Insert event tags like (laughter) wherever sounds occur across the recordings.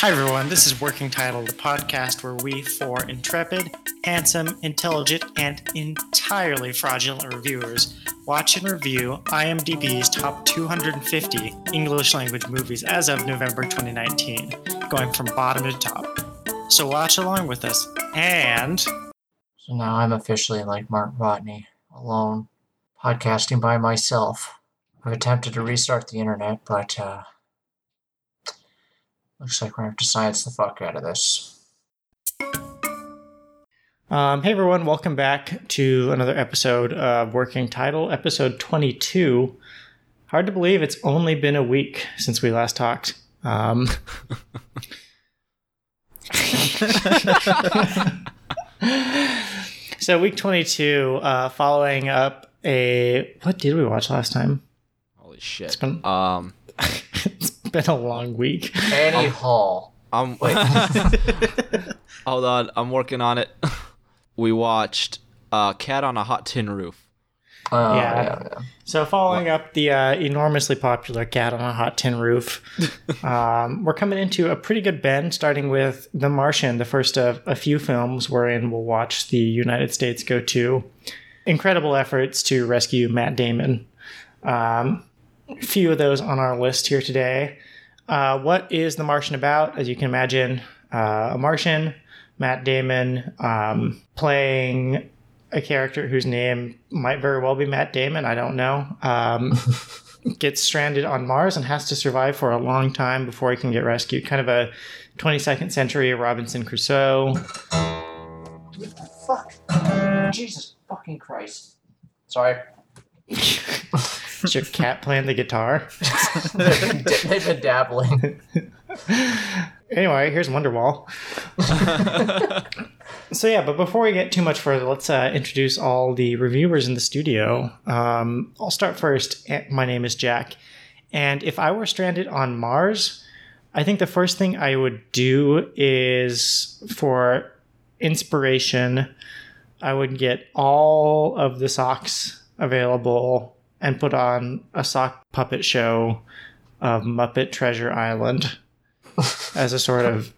Hi, everyone. This is Working Title, the podcast where we four intrepid, handsome, intelligent, and entirely fraudulent reviewers watch and review IMDb's top 250 English language movies as of November 2019, going from bottom to top. So watch along with us. And So now I'm officially like Mark Botany, alone, podcasting by myself. I've attempted to restart the internet, but uh, looks like we're gonna have to science the fuck out of this. Um, hey everyone, welcome back to another episode of Working Title, episode 22. Hard to believe it's only been a week since we last talked. Um, (laughs) so week 22, uh, following up a what did we watch last time? Holy shit. It's been Um, it's (laughs) (laughs) been a long week. Annie Hall. I'm Wait. (laughs) (laughs) hold on. I'm working on it. We watched uh, Cat on a Hot Tin Roof. Oh, Yeah. yeah, yeah. So, following up the uh, enormously popular Cat on a Hot Tin Roof, um, we're coming into a pretty good bend, starting with The Martian, the first of a few films wherein we'll watch the United States go to incredible efforts to rescue Matt Damon. Um, a few of those on our list here today. Uh, what is The Martian about? As you can imagine, uh, a Martian, Matt Damon, um, playing a character whose name might very well be Matt Damon. I don't know. Um, (laughs) gets stranded on Mars and has to survive for a long time before he can get rescued. Kind of a 22nd century Robinson Crusoe. Fuck. Jesus fucking Christ. (laughs) (laughs) Sorry. Is your cat playing the guitar? (laughs) They've been dabbling. Anyway, here's Wonderwall. (laughs) so yeah, but before we get too much further, let's uh, introduce all the reviewers in the studio. Um, I'll start first. Eh, My name is Jack, and if I were stranded on Mars, I think the first thing I would do is for inspiration, I would get all of the socks available and put on a sock puppet show of Muppet Treasure Island (laughs) as a sort of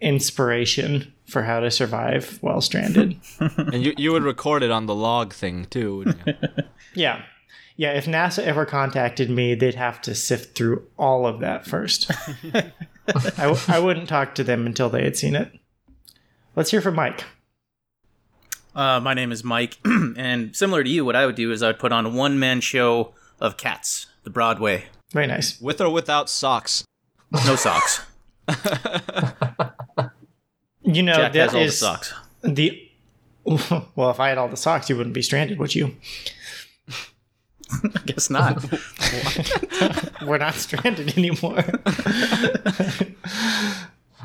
inspiration for how to survive while stranded. (laughs) And you, you would record it on the log thing, too. wouldn't you? (laughs) yeah. Yeah, if NASA ever contacted me, they'd have to sift through all of that first. I, w- I wouldn't talk to them until they had seen it. Let's hear from Mike. Uh, my name is Mike, (clears throat) and similar to you, what I would do is I would put on a one man show of Cats, the Broadway. Very nice. With or without socks. No socks. (laughs) You know, Jack that has all the socks. the. (laughs) Well, if I had all the socks, you wouldn't be stranded, would you? (laughs) I guess not. We're not stranded anymore.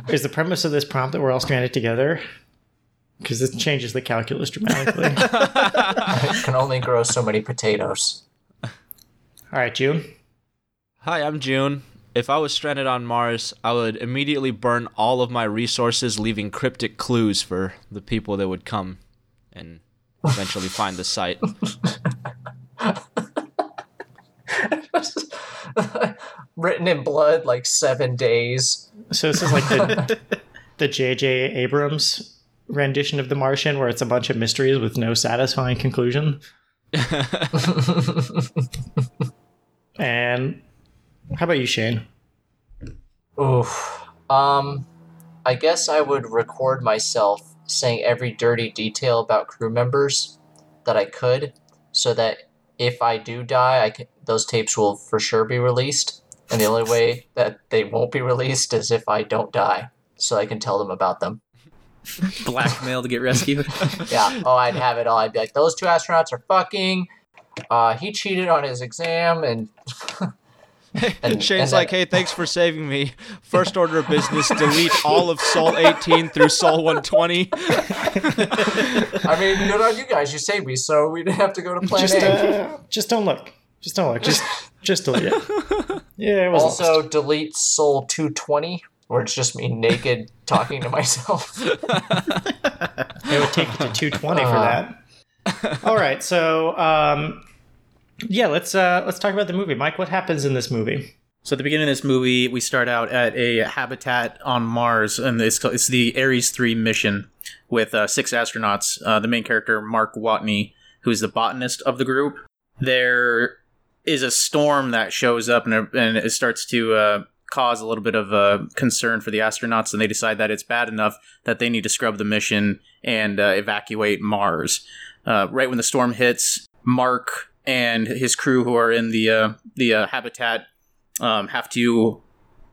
is the premise of this prompt that we're all stranded together? Because this changes the calculus dramatically. (laughs) It can only grow so many potatoes. all right, June. Hi, I'm June. If I was stranded on Mars, I would immediately burn all of my resources, leaving cryptic clues for the people that would come and eventually find the site. (laughs) Written in blood, like seven days. So this is like the (laughs) the J.J. Abrams rendition of The Martian, where it's a bunch of mysteries with no satisfying conclusion. (laughs) and how about you, Shane? Oof. Um, I guess I would record myself saying every dirty detail about crew members that I could, so that if I do die, I can, those tapes will for sure be released. And the only way that they won't be released is if I don't die, so I can tell them about them. (laughs) Blackmail to get rescued. (laughs) Yeah. Oh, I'd have it all. I'd be like, those two astronauts are fucking. Uh, he cheated on his exam, and (laughs) And- Shane's and like, hey, thanks for saving me. First order of business, delete all of Sol 18 through Sol 120. I mean, good on you guys. You saved me, so we didn't have to go to Plan Just A. uh, just don't look. Just don't look. Just just delete it. Yeah, it was also, lost. delete Sol 220, where it's just me naked (laughs) talking to myself. It would take you to 220 for Uh. that. All right, so um, yeah, let's uh, let's talk about the movie. Mike, what happens in this movie? So at the beginning of this movie, we start out at a habitat on Mars, and it's, it's the Ares 3 mission with uh, six astronauts. Uh, the main character, Mark Watney, who's the botanist of the group. There is a storm that shows up, and, it- and it starts to uh, cause a little bit of uh, concern for the astronauts, and they decide that it's bad enough that they need to scrub the mission and uh, evacuate Mars. Uh, right when the storm hits, Mark and his crew, who are in the uh, the uh, habitat, um, have to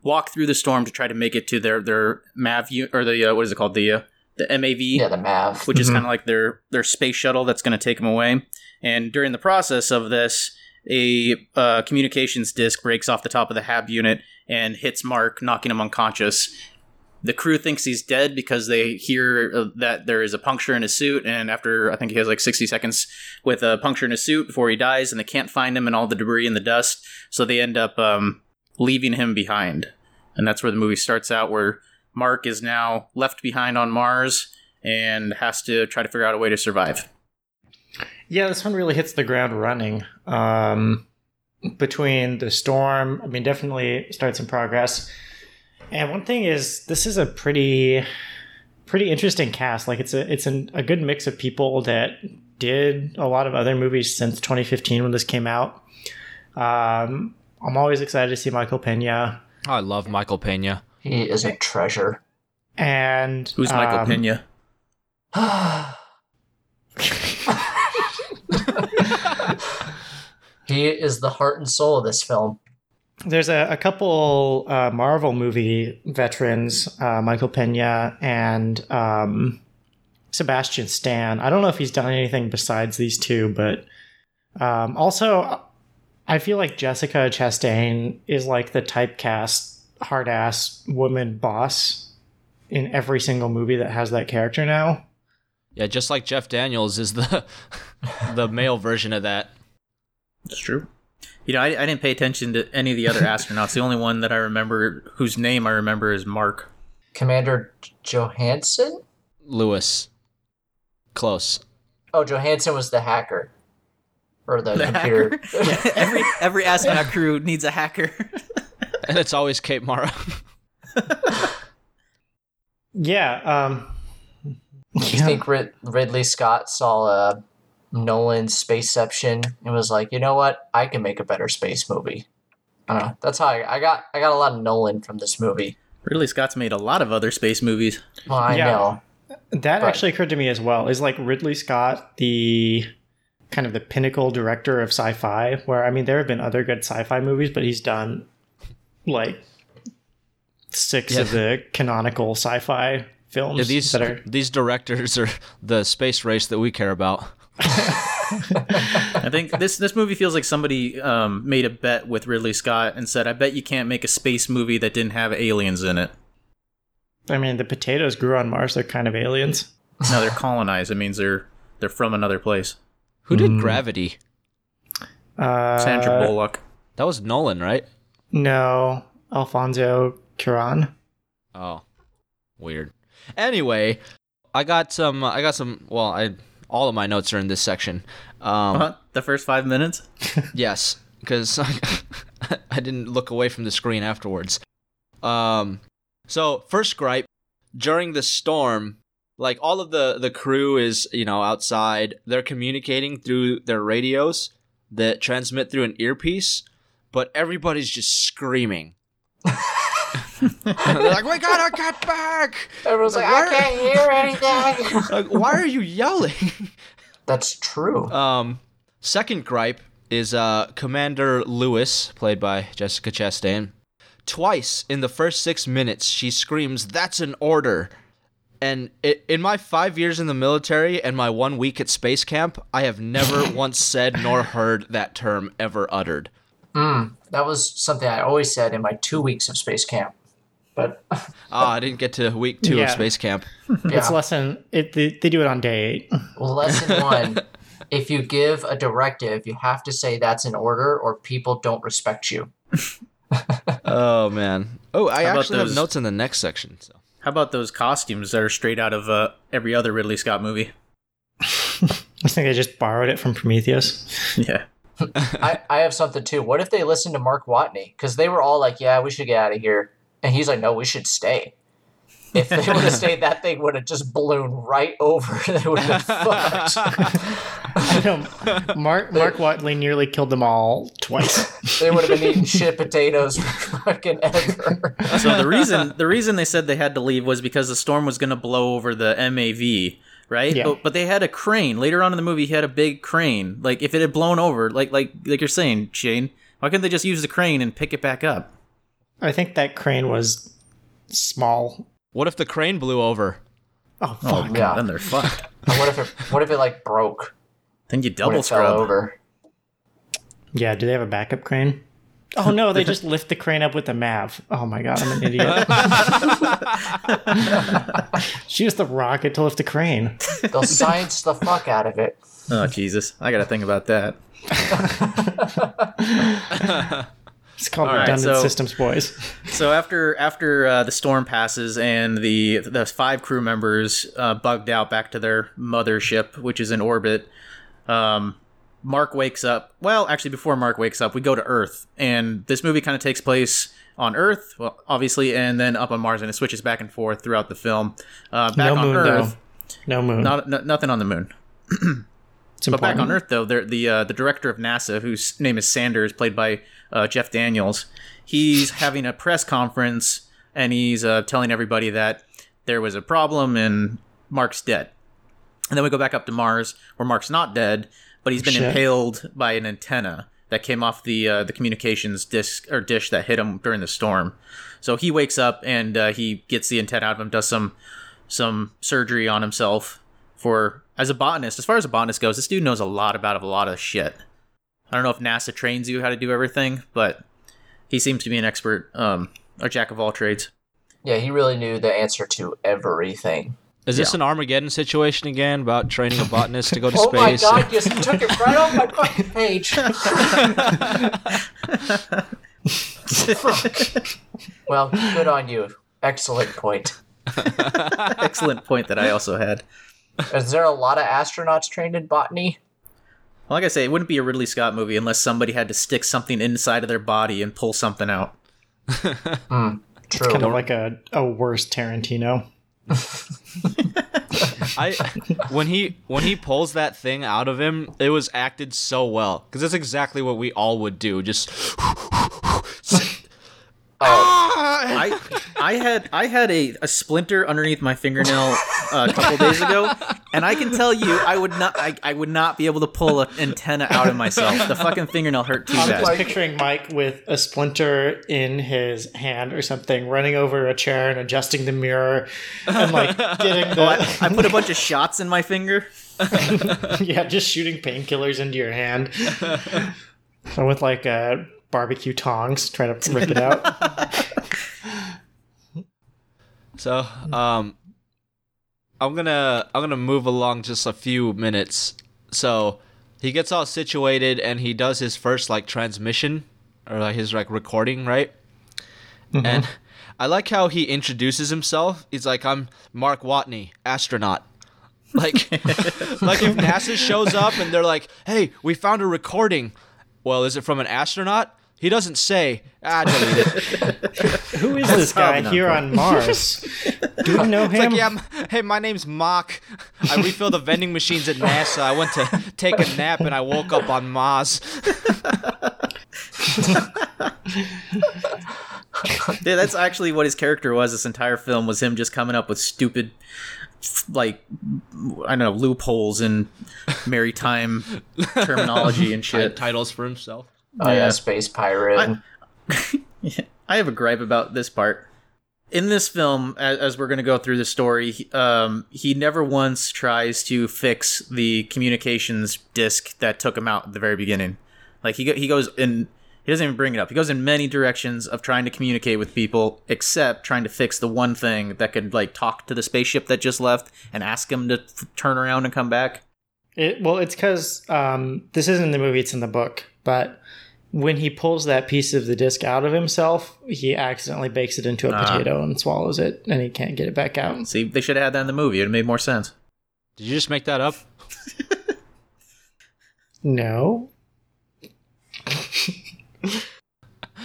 walk through the storm to try to make it to their their MAV or the uh, what is it called the uh, the MAV, Yeah, the Mav. which is Mhm. kind of like their their space shuttle that's going to take them away. And during the process of this, a uh, communications disc breaks off the top of the hab unit and hits Mark, knocking him unconscious. The crew thinks he's dead because they hear uh, that there is a puncture in his suit, and after I think he has like 60 seconds with a puncture in his suit before he dies, and they can't find him in all the debris and the dust, so they end up um, leaving him behind. And that's where the movie starts out, where Mark is now left behind on Mars and has to try to figure out a way to survive. Yeah, this one really hits the ground running. Um, between the storm, I mean, definitely starts in progress. And one thing is, this is a pretty, pretty interesting cast. Like, it's a it's an, a good mix of people that did a lot of other movies since 2015 when this came out. Um, I'm always excited to see Michael Peña. Oh, I love Michael Peña. He is a treasure. And Who's Michael um, Peña? (sighs) (laughs) he is the heart and soul of this film. There's a, a couple uh, Marvel movie veterans, uh, Michael Peña and um, Sebastian Stan. I don't know if he's done anything besides these two, but um, also I feel like Jessica Chastain is like the typecast hard ass woman boss in every single movie that has that character now. Yeah, just like Jeff Daniels is the (laughs) the male version of that. It's true. You know, I, I didn't pay attention to any of the other (laughs) astronauts. the only one that I remember, whose name I remember, is Mark. Commander Johanssen? Lewis. Close. Oh, Johanssen was the hacker. Or the, The computer. hacker. (laughs) every every astronaut crew needs a hacker. (laughs) And it's always Kate Mara. Yeah. Um, I think Rid- Ridley Scott saw uh, Nolan's Spaceception and was like, you know what? I can make a better space movie. I don't know. That's how I, I got. I got a lot of Nolan from this movie. Ridley Scott's made a lot of other space movies. Well, I Yeah. know. That Right. actually occurred to me as well. Is like Ridley Scott the kind of the pinnacle director of sci-fi? Where I mean, there have been other good sci-fi movies, but he's done like six Yeah. of the canonical sci-fi films Yeah, these that are. these directors are the space race that we care about. (laughs) I think this this movie feels like somebody um, made a bet with Ridley Scott and said, "I bet you can't make a space movie that didn't have aliens in it." I mean, the potatoes grew on Mars. They're kind of aliens. No, they're colonized. It means they're they're from another place. Who did Mm. Gravity? Uh, Sandra Bullock. That was Nolan, right? No, Alfonso Cuarón. Oh, weird. Anyway, I got some. I got some. Well, I all of my notes are in this section. Um, Huh? The first five minutes. (laughs) Yes, because (laughs) I didn't look away from the screen afterwards. Um, so first gripe during the storm, like all of the the crew is you know outside. They're communicating through their radios that transmit through an earpiece, but everybody's just screaming. (laughs) (laughs) They're like, "We gotta get back!" Everyone's like, Where- I can't hear anything. (laughs) (laughs) Like, why are you yelling? That's true. Um, second gripe is uh, Commander Lewis, played by Jessica Chastain. Twice in the first six minutes, she screams, "That's an order!" And it, in my five years in the military and my one week at space camp, I have never once said nor heard that term ever uttered. Mm, that was something I always said in my two weeks of space camp. But Ah, I didn't get to week two Yeah. of space camp. (laughs) It's lesson. It they, they do it on day eight. Well, lesson one: (laughs) if you give a directive, you have to say that's an order, or people don't respect you. (laughs) Oh man. Oh, I How about actually have notes in the next section. So. How about those costumes that are straight out of uh, every other Ridley Scott movie? I think I just borrowed it from Prometheus. Yeah. I, I have something too. What if they listened to Mark Watney? Because they were all like, "Yeah, we should get out of here," and he's like, "No, we should stay." If they would have (laughs) stayed, that thing would have just ballooned right over. They would have been fucked. (laughs) I know Mark Mark Watney nearly killed them all twice. (laughs) they would have been eating shit potatoes for fucking ever. So the reason the reason they said they had to leave was because the storm was going to blow over the MAV, right? Yeah. But, but they had a crane later on in the movie. He had a big crane. Like if it had blown over, like like like you're saying, Shane, why couldn't they just use the crane and pick it back up? I think that crane was small. What if the crane blew over? Oh Oh! Yeah. then they're (laughs) fucked. What if it? What if it like broke Then you when double it fell scrub. over? Yeah, do they have a backup crane? Oh no, they just lift the crane up with the Mav. Oh my god, I'm an idiot. (laughs) she used the rocket to lift the crane. They'll science the fuck out of it. Oh Jesus, I got to think about that. (laughs) It's called All right, redundant so- systems, boys. (laughs) So after after uh, the storm passes and the the five crew members uh, bugged out back to their mothership, which is in orbit, um, Mark wakes up. Well, actually, before Mark wakes up, we go to Earth, and this movie kind of takes place on Earth, well, obviously, and then up on Mars, and it switches back and forth throughout the film. Uh, back no on moon Earth, though. No moon. not n- nothing on the moon. (clears throat) it's But back on Earth, though, the the, uh, the director of NASA, whose name is Sanders, played by uh, Jeff Daniels, he's having a press conference and he's uh, telling everybody that there was a problem and Mark's dead. And then we go back up to Mars, where Mark's not dead, but he's been Shit. impaled by an antenna that came off the uh, the communications disc or dish that hit him during the storm. So he wakes up and uh, he gets the antenna out of him, does some some surgery on himself for as a botanist. As far as a botanist goes, this dude knows a lot about a lot of shit. I don't know if NASA trains you how to do everything, but he seems to be an expert, um, a jack of all trades. Yeah, he really knew the answer to everything. Is this Yeah. an Armageddon situation again about training a botanist to go (laughs) to Oh my space? god, you took it right off my fucking page. (laughs) well, good on you. Excellent point. (laughs) Excellent point that I also had. Is there a lot of astronauts trained in botany? Well, like I say, it wouldn't be a Ridley Scott movie unless somebody had to stick something inside of their body and pull something out. (laughs) Hmm, true. kind of like a, a worse Tarantino. (laughs) I when he when he pulls that thing out of him, it was acted so well because that's exactly what we all would do. Just oh. (laughs) ah! I I had I had a, a splinter underneath my fingernail a couple days ago, and I can tell you I would not I, I would not be able to pull an antenna out of myself. The fucking fingernail hurt too bad. I'm bad. just picturing Mike with a splinter in his hand or something, running over a chair and adjusting the mirror, and like getting the I put a bunch of shots in my finger. (laughs) yeah, just shooting painkillers into your hand. So with like uh, barbecue tongs, trying to rip it out. (laughs) so um, I'm gonna I'm gonna move along just a few minutes. So he gets all situated and he does his first like transmission or like his like recording, right? Mm-hmm. And I like how he introduces himself. He's like, "I'm Mark Watney, astronaut." Like, (laughs) like if NASA shows up and they're like, "Hey, we found a recording." Well, is it from an astronaut? He doesn't say. Ah, delete it. (laughs) Who is this guy here on Mars? Do we know (laughs) It's him? like, yeah, m- hey, my name's Mock. I refill the vending machines at NASA. I went to take a nap and I woke up on Mars. (laughs) Yeah, that's actually what his character was. This entire film was him just coming up with stupid, like I don't know loopholes in maritime terminology and shit. Titles for himself. Oh yeah, Yeah. space pirate. (laughs) I have a gripe about this part. In this film, as, as we're going to go through the story, he- um, he never once tries to fix the communications disc that took him out at the very beginning. Like he go, he goes in, he doesn't even bring it up. He goes in many directions of trying to communicate with people, except trying to fix the one thing that could like talk to the spaceship that just left and ask him to f- turn around and come back. It, well, it's because um, this isn't in the movie; it's in the book. But when he pulls that piece of the disc out of himself, he accidentally bakes it into a Ah. potato and swallows it, and he can't get it back out. See, they should have had that in the movie. It would made more sense. Did you just make that up? (laughs) No, (laughs)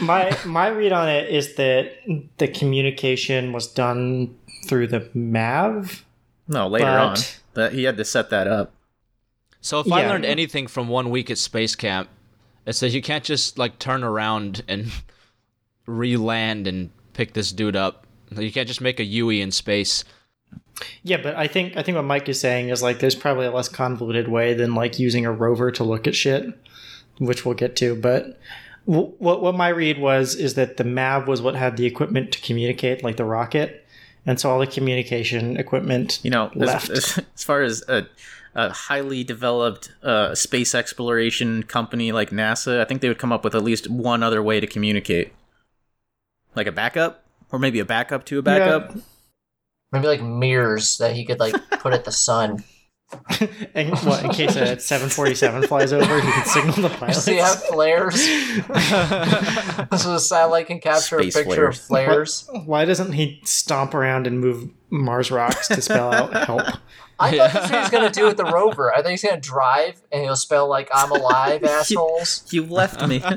my my read on it is that the communication was done through the Mav. No, later But- on, that he had to set that up. So if I learned anything from one week at space camp, it's says you can't just like turn around and (laughs) re-land and pick this dude up. You can't just make a Yui in space. Yeah, but I think I think what Mike is saying is like there's probably a less convoluted way than like using a rover to look at shit, which we'll get to. But w- what what my read was is that the Mav was what had the equipment to communicate, like the rocket, and so all the communication equipment. You know, as, Left. as, as far as a, a highly developed uh, space exploration company like NASA, I think they would come up with at least one other way to communicate, like a backup, or maybe a backup to a backup. Maybe like mirrors that he could like put at the sun. (laughs) and what in case a 747 (laughs) flies over, he can signal the pilots. So you have flares. (laughs) so the satellite can capture Space a picture of flares. flares. Why doesn't he stomp around and move Mars rocks to spell out help? I thought that's what he's gonna do with the rover. I think he's gonna drive and he'll spell like "I'm alive," (laughs) assholes. You left me. (laughs)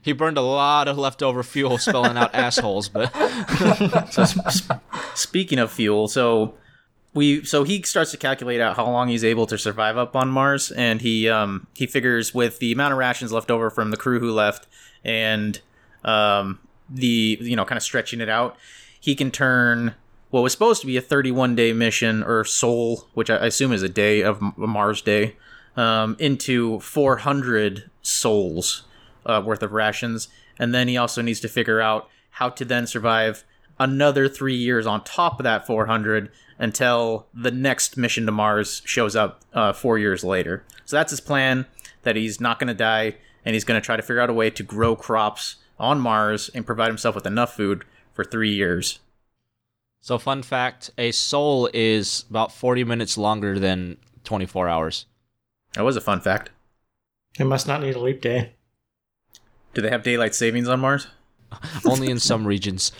He burned a lot of leftover fuel spelling out (laughs) assholes, but so sp- speaking of fuel, so we so he starts to calculate out how long he's able to survive up on Mars, and he um he figures with the amount of rations left over from the crew who left, and um the you know kind of stretching it out, he can turn what was supposed to be a 31 day mission or sol, which I assume is a day of Mars day, um, into 400 sols uh, worth of rations, and then he also needs to figure out how to then survive another three years on top of that 400 until the next mission to Mars shows up uh, four years later. So that's his plan. That he's not going to die, and he's going to try to figure out a way to grow crops on Mars and provide himself with enough food for three years. So fun fact: a sol is about forty minutes longer than twenty-four hours. That was a fun fact. They must not need a leap day. Do they have daylight savings on Mars? (laughs) Only in some regions,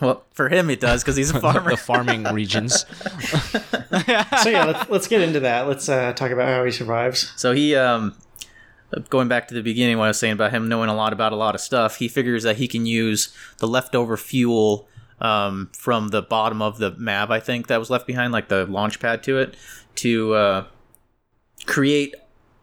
Well, for him it does because he's a (laughs) farmer. the farming regions. (laughs) So yeah, let's let's get into that. Let's uh, talk about how he survives. So he, um, going back to the beginning, what I was saying about him knowing a lot about a lot of stuff, he figures that he can use the leftover fuel um, from the bottom of the Mav, I think, that was left behind, like the launch pad to it, to uh, create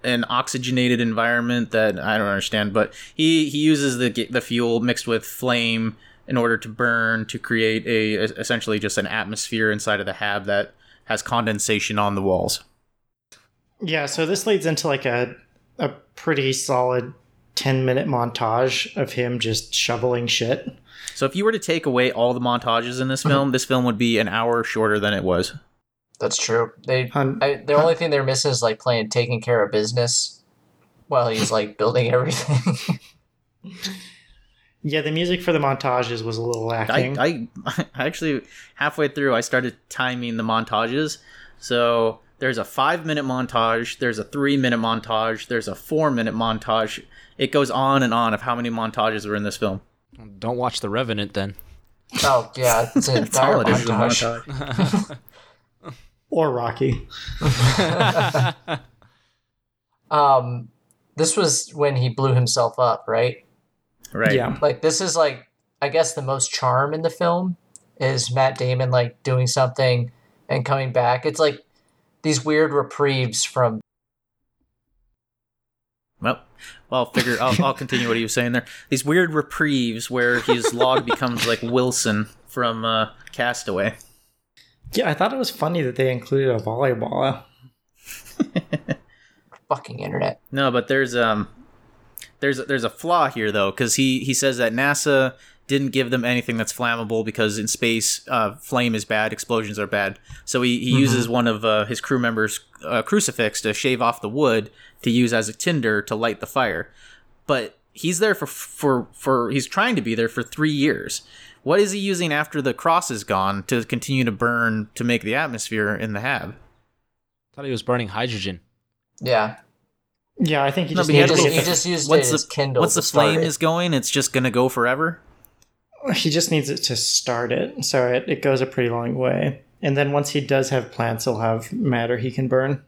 an oxygenated environment that I don't understand, but he, he uses the the fuel mixed with flame in order to burn to create a essentially just an atmosphere inside of the hab that has condensation on the walls. Yeah, so this leads into like a a pretty solid ten minute montage of him just shoveling shit. So if you were to take away all the montages in this mm-hmm. film, this film would be an hour shorter than it was. That's true. They Hun- I, the only thing they're missing is like playing taking care of business while he's like building (laughs) everything. yeah, the music for the montages was a little I, lacking. I, (laughs) I actually halfway through I started timing the montages. So there's a five minute montage, there's a three minute montage, there's a four minute montage. It goes on and on of how many montages were in this film. Don't watch The Revenant then. oh yeah, it's (laughs) an That's all entire it is, is a montage. montage. (laughs) or Rocky. (laughs) Um, this was when he blew himself up, right? Right. Yeah. Like this is like I guess the most charm in the film is Matt Damon like doing something and coming back. It's like these weird reprieves from Well, well, I'll figure. I'll, I'll continue what he was saying there. These weird reprieves where his log becomes like Wilson from uh, Castaway. Yeah, I thought it was funny that they included a volleyball. (laughs) fucking internet. No, but there's um there's there's a flaw here though because he he says that NASA didn't give them anything that's flammable because in space uh, flame is bad, explosions are bad. So he, he uses one of uh, his crew members' uh, crucifix to shave off the wood to use as a tinder to light the fire. But he's there for for for he's trying to be there for three years. What is he using after the cross is gone to continue to burn to make the atmosphere in the hab? thought he was burning hydrogen. Yeah, Yeah, I think he No, just but he he had needed to just, go he just used once it the- as Kindle. Once to the flame start it. is going, it's just gonna go forever. he just needs it to start it, so it, it goes a pretty long way. And then once he does have plants, he'll have matter he can burn.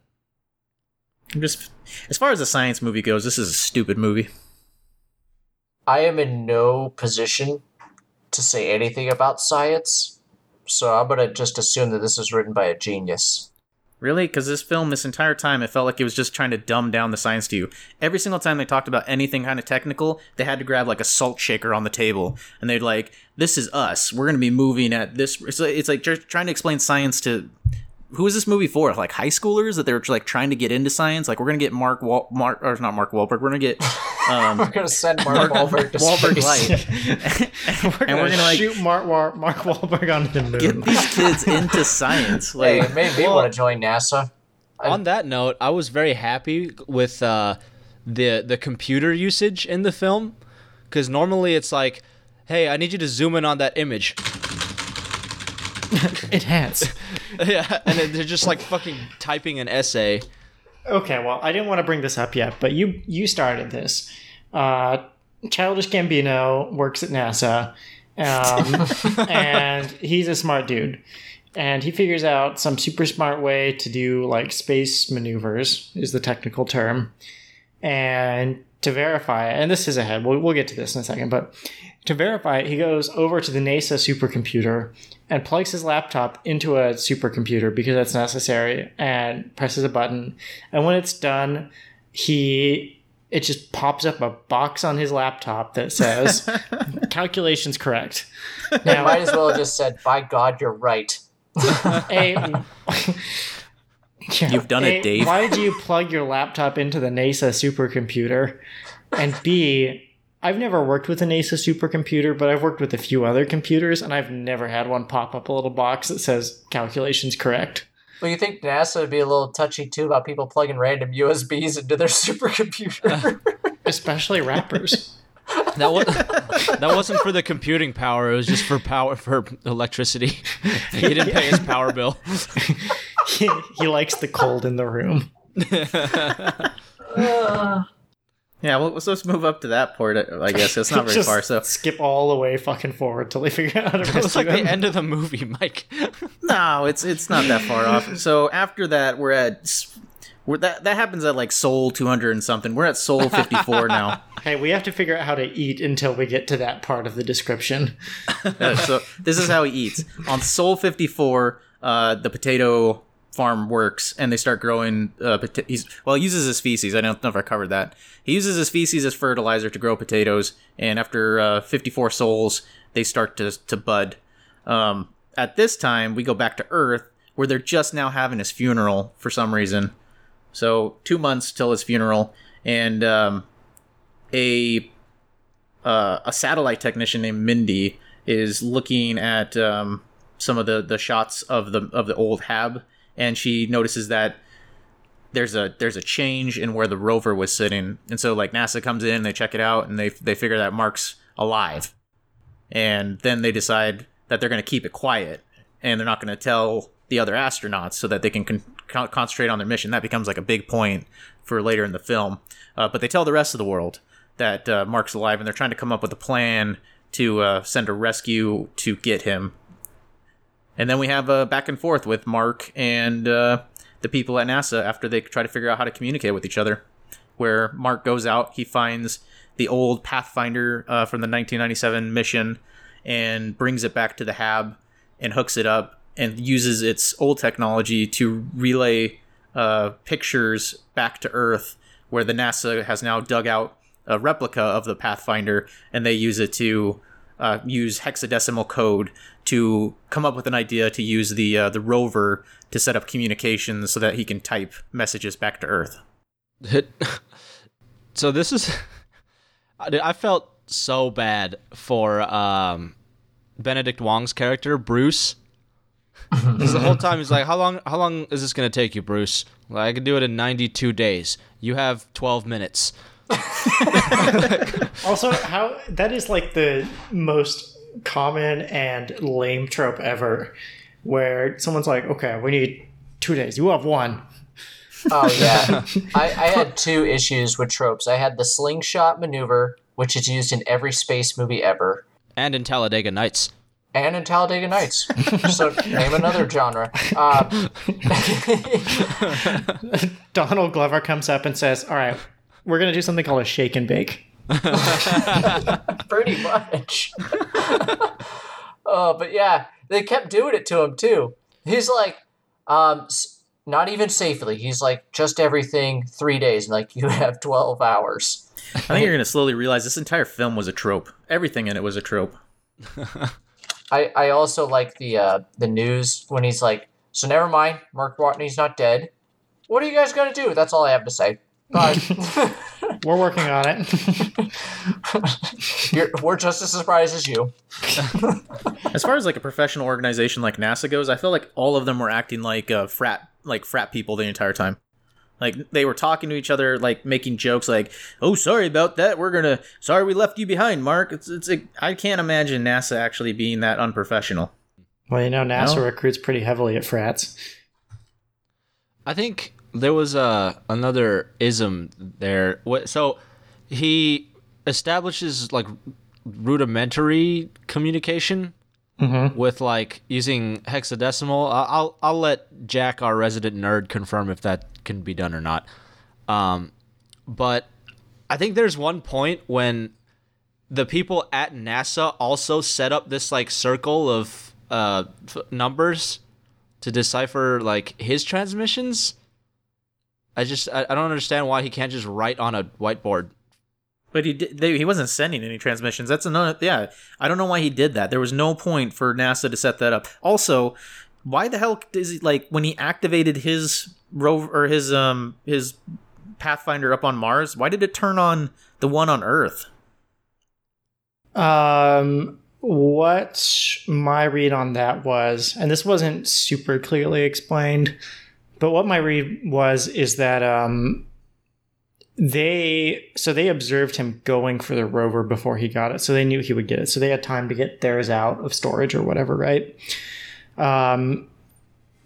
I'm just as far as the science movie goes, this is a stupid movie. I am in no position to say anything about science, so I'm gonna just assume that this is written by a genius. Really? Because this film, this entire time, it felt like it was just trying to dumb down the science to you. Every single time they talked about anything kind of technical, they had to grab like a salt shaker on the table, and they'd like, "This is us. We're going to be moving at this." It's like, it's like just trying to explain science to who is this movie for? Like high schoolers that they're like trying to get into science. Like we're gonna get Mark Wal- Mark or not Mark Wahlberg. We're gonna get (laughs) um, We're gonna send Mark Wahlberg to Wahlberg space. Light. (laughs) we're (laughs) and we're gonna like shoot Mark, War- Mark Wahlberg onto the moon. get these kids into science. Like Hey, it made me Well- want to join NASA. On that note, I was very happy with uh, the the computer usage in the film, because normally it's like, "Hey, I need you to zoom in on that image." (laughs) Enhance. (laughs) yeah, and they're just like fucking typing an essay. Okay, well, I didn't want to bring this up yet, but you you started this. Uh, Childish Gambino works at NASA, um, (laughs) and he's a smart dude. And he figures out some super smart way to do like space maneuvers is the technical term. And to verify it, and this is ahead, we'll, we'll get to this in a second, but to verify it, he goes over to the NASA supercomputer and plugs his laptop into a supercomputer because that's necessary and presses a button. And when it's done, he it just pops up a box on his laptop that says (laughs) calculations correct. (laughs) Now, Might as well have just said, "By God, you're right." (laughs) A, Yeah, You've done it, Dave. Why did you plug your laptop into the NASA supercomputer? And B, I've never worked with a NASA supercomputer, but I've worked with a few other computers, and I've never had one pop up a little box that says calculations correct. Well, you think NASA would be a little touchy too about people plugging random USBs into their (laughs) supercomputer? Uh, especially rappers. (laughs) That was (laughs) that wasn't for the computing power. It was just for power for electricity. he didn't pay his power bill. he, he likes the cold in the room. Uh, yeah, well, so let's move up to that port. I guess it's not (laughs) very Just far. So skip all the way fucking forward till they figure out how to It was rescue like the end of the movie, Mike. (laughs) no, it's it's not that far off. So after that, we're at we're, that that happens at like Sol 200 and something. We're at Sol 54 now. (laughs) Hey, we have to figure out how to eat until we get to that part of the description. Uh, so this is how he eats. On Sol 54, uh, the potato farm works, and they start growing. Uh, he's, well, he uses his feces. I don't know if I covered that. He uses his feces as fertilizer to grow potatoes, and after uh, 54 sols, they start to to bud. Um, at this time, we go back to Earth, where they're just now having his funeral for some reason. So two months till his funeral, and um, a uh, a satellite technician named Mindy is looking at um, some of the, the shots of the of the old Hab, and she notices that there's a there's a change in where the rover was sitting, and so like NASA comes in, they check it out, and they they figure that Mark's alive, and then they decide that they're going to keep it quiet, and they're not going to tell the other astronauts so that they can con- con- concentrate on their mission. That becomes like a big point for later in the film, uh, but they tell the rest of the world that uh, Mark's alive, and they're trying to come up with a plan to uh, send a rescue to get him. And then we have a back and forth with Mark and uh, the people at NASA after they try to figure out how to communicate with each other. Where Mark goes out, he finds the old Pathfinder uh, from the 1997 mission and brings it back to the Hab and hooks it up and uses its old technology to relay uh, pictures back to Earth, where the NASA has now dug out a replica of the Pathfinder and they use it to uh, use hexadecimal code to come up with an idea to use the uh, the rover to set up communications so that he can type messages back to Earth. (laughs) so this is (laughs) I I felt so bad for um, Benedict Wong's character Bruce. (laughs) 'Cause the whole time he's like, "How long? How long is this gonna take you, Bruce? Like, I can do it in 92 days. You have 12 minutes." Also, how that is like the most common and lame trope ever, where someone's like, "Okay, we need two days. You have one." Oh yeah, (laughs) I, I had two issues with tropes. I had the slingshot maneuver, which is used in every space movie ever, And in Talladega Nights. and in Talladega Nights. (laughs) so name another genre. Uh, (laughs) Donald Glover comes up and says, "All right, we're gonna do something called a shake and bake." (laughs) Pretty much. oh, (laughs) but yeah, they kept doing it to him too. He's like, um, not even safely. He's like, just everything three days. And like, (laughs) you have 12 hours. I think you're gonna slowly realize this entire film was a trope. Everything in it was a trope. I, I also like the uh, the news when he's like, so never mind, Mark Watney's not dead. What are you guys gonna do? That's all I have to say. Bye. (laughs) We're working on it. You're, we're just as surprised as you. As far as like a professional organization like NASA goes, I feel like all of them were acting like uh, frat like frat people the entire time. Like they were talking to each other, like making jokes, like "Oh, sorry about that. We're gonna sorry we left you behind, Mark." It's it's. A, I can't imagine NASA actually being that unprofessional. well, you know, NASA No. recruits pretty heavily at frats. I think there was uh, another ism there. What? So he establishes like rudimentary communication Mm-hmm. with like using hexadecimal. I'll I'll let Jack, our resident nerd, confirm if that can be done or not. Um, but I think there's one point when the people at NASA also set up this like circle of uh, f- numbers to decipher like his transmissions. I just I, I don't understand why he can't just write on a whiteboard. But he did, they, he wasn't sending any transmissions. That's another. Yeah, I don't know why he did that. There was no point for NASA to set that up. Also, why the hell is he like when he activated his rover or his um his Pathfinder up on Mars? Why did it turn on the one on Earth? Um, what my read on that was, and this wasn't super clearly explained, but what my read was is that um, they so they observed him going for the rover before he got it, so they knew he would get it, so they had time to get theirs out of storage or whatever, right? Um,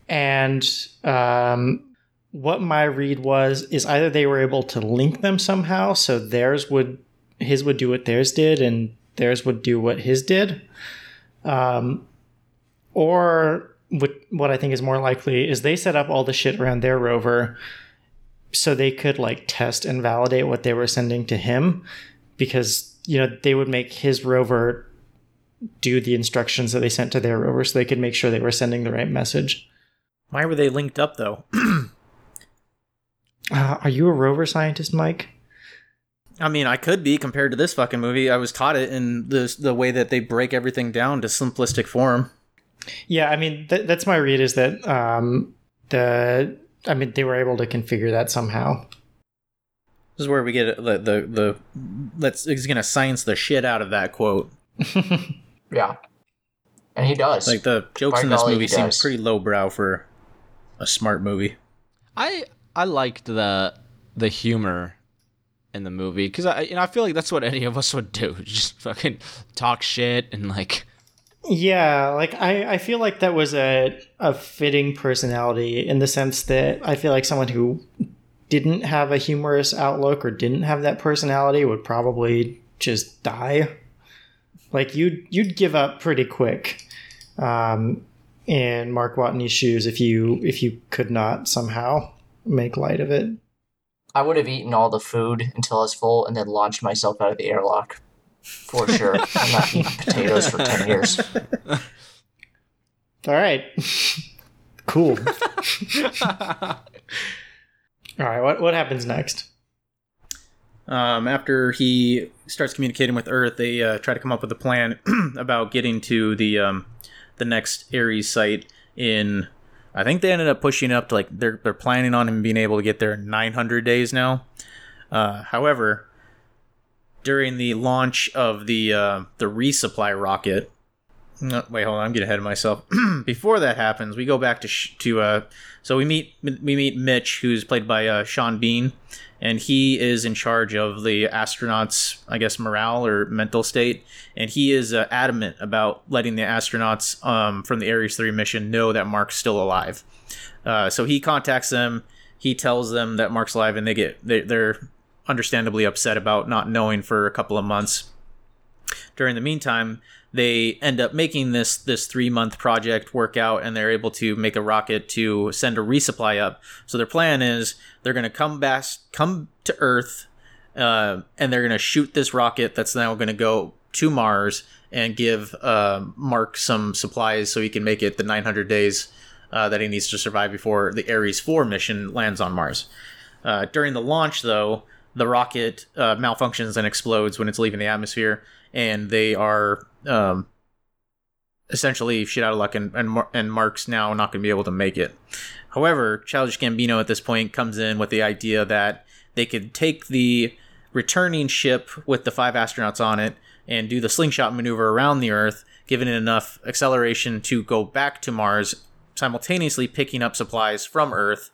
and um, what my read was is either they were able to link them somehow, so theirs would his would do what theirs did, and theirs would do what his did. Um, or what, what I think is more likely is they set up all the shit around their rover so they could like test and validate what they were sending to him because you know they would make his rover do the instructions that they sent to their rover so they could make sure they were sending the right message. Why were they linked up though? (clears throat) Uh, are you a rover scientist, Mike? I mean, I could be compared to this fucking movie. I was taught it in the the way that they break everything down to simplistic form. Yeah, I mean th- that's my read is that um, the I mean they were able to configure that somehow. This is where we get the the, the let's he's gonna science the shit out of that quote. (laughs) Yeah. And he does. Like the jokes By in this golly, movie he seem pretty lowbrow for a smart movie. I I liked the the humor in the movie because I you know I feel like that's what any of us would do, (laughs) just fucking talk shit and like Yeah, like I, I feel like that was a a fitting personality in the sense that I feel like someone who didn't have a humorous outlook or didn't have that personality would probably just die. Like you'd you'd give up pretty quick um, in Mark Watney's shoes if you if you could not somehow make light of it. I would have eaten all the food until I was full and then launched myself out of the airlock. For sure. I'm not eating (laughs) potatoes for 10 years. All right, cool. (laughs) All right, what what happens next? Um, after he starts communicating with Earth, they uh, try to come up with a plan (clears throat) about getting to the um, the next Ares site in. I think they ended up pushing up to like they're they're planning on him being able to get there in 900 days now. Uh, however, during the launch of the uh, the resupply rocket, no, wait, hold on, I'm getting ahead of myself. (clears throat) Before that happens, we go back to sh- to uh, so we meet we meet Mitch, who's played by uh, Sean Bean, and he is in charge of the astronauts, I guess, morale or mental state, and he is uh, adamant about letting the astronauts um, from the Ares Three mission know that Mark's still alive. Uh, so he contacts them. He tells them that Mark's alive, and they get they, they're understandably upset about not knowing for a couple of months during the meantime they end up making this this three month project work out and they're able to make a rocket to send a resupply up so their plan is they're going to come back come to earth uh, and they're going to shoot this rocket that's now going to go to Mars and give uh, Mark some supplies so he can make it the 900 days uh, that he needs to survive before the Ares 4 mission lands on Mars. Uh, during the launch, though, the rocket uh, malfunctions and explodes when it's leaving the atmosphere, and they are um, essentially shit out of luck, and and, Mar- and Mark's now not going to be able to make it. However, Childish Gambino at this point comes in with the idea that they could take the returning ship with the five astronauts on it and do the slingshot maneuver around the Earth, giving it enough acceleration to go back to Mars, simultaneously picking up supplies from Earth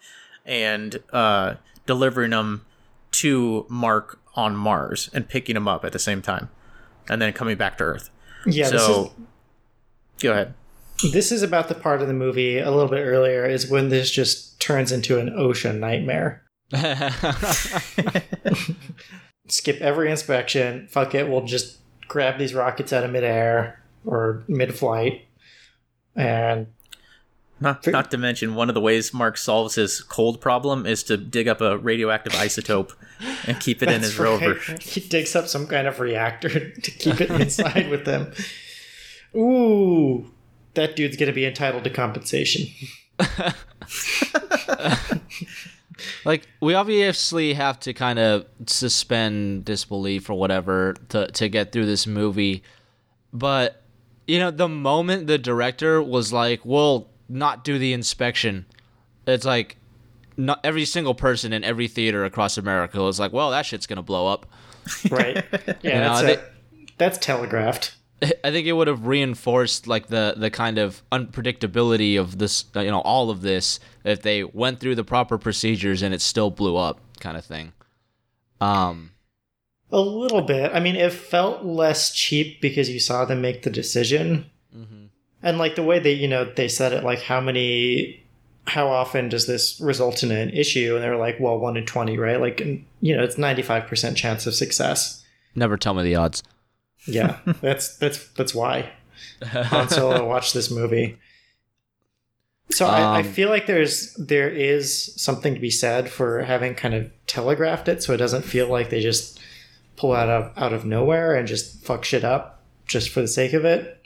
and uh, delivering them to Mark on Mars and picking them up at the same time, and then coming back to Earth. Yeah, so, go ahead. this is this is about the part of the movie a little bit earlier is when this just turns into an OSHA nightmare. (laughs) (laughs) Skip every inspection. Fuck it, we'll just grab these rockets out of midair or mid-flight, and Not, not to mention, one of the ways Mark solves his cold problem is to dig up a radioactive isotope and keep it in his right. rover. He digs up some kind of reactor (laughs) to keep it (laughs) inside with them. Ooh, that dude's gonna be entitled to compensation. (laughs) like we obviously have to kind of suspend disbelief or whatever to to get through this movie but you know the moment the director was like we'll not do the inspection it's like not every single person in every theater across america was like well that shit's gonna blow up (laughs) Right? (laughs) Yeah, know, that's, they- a- that's telegraphed. I think it would have reinforced like the the kind of unpredictability of this, you know, all of this if they went through the proper procedures and it still blew up, kind of thing. Um, A little bit. I mean, it felt less cheap because you saw them make the decision. And like the way they, you know, they said it like how many how often does this result in an issue? And they were like, well, one in twenty, right? Like you know, it's ninety five percent chance of success. never tell me the odds. Yeah. (laughs) that's that's that's why. Han Solo (laughs) watched this movie. So I, I Um, feel like there's there is something to be said for having kind of telegraphed it, so it doesn't feel like they just pull out of out of nowhere and just fuck shit up just for the sake of it.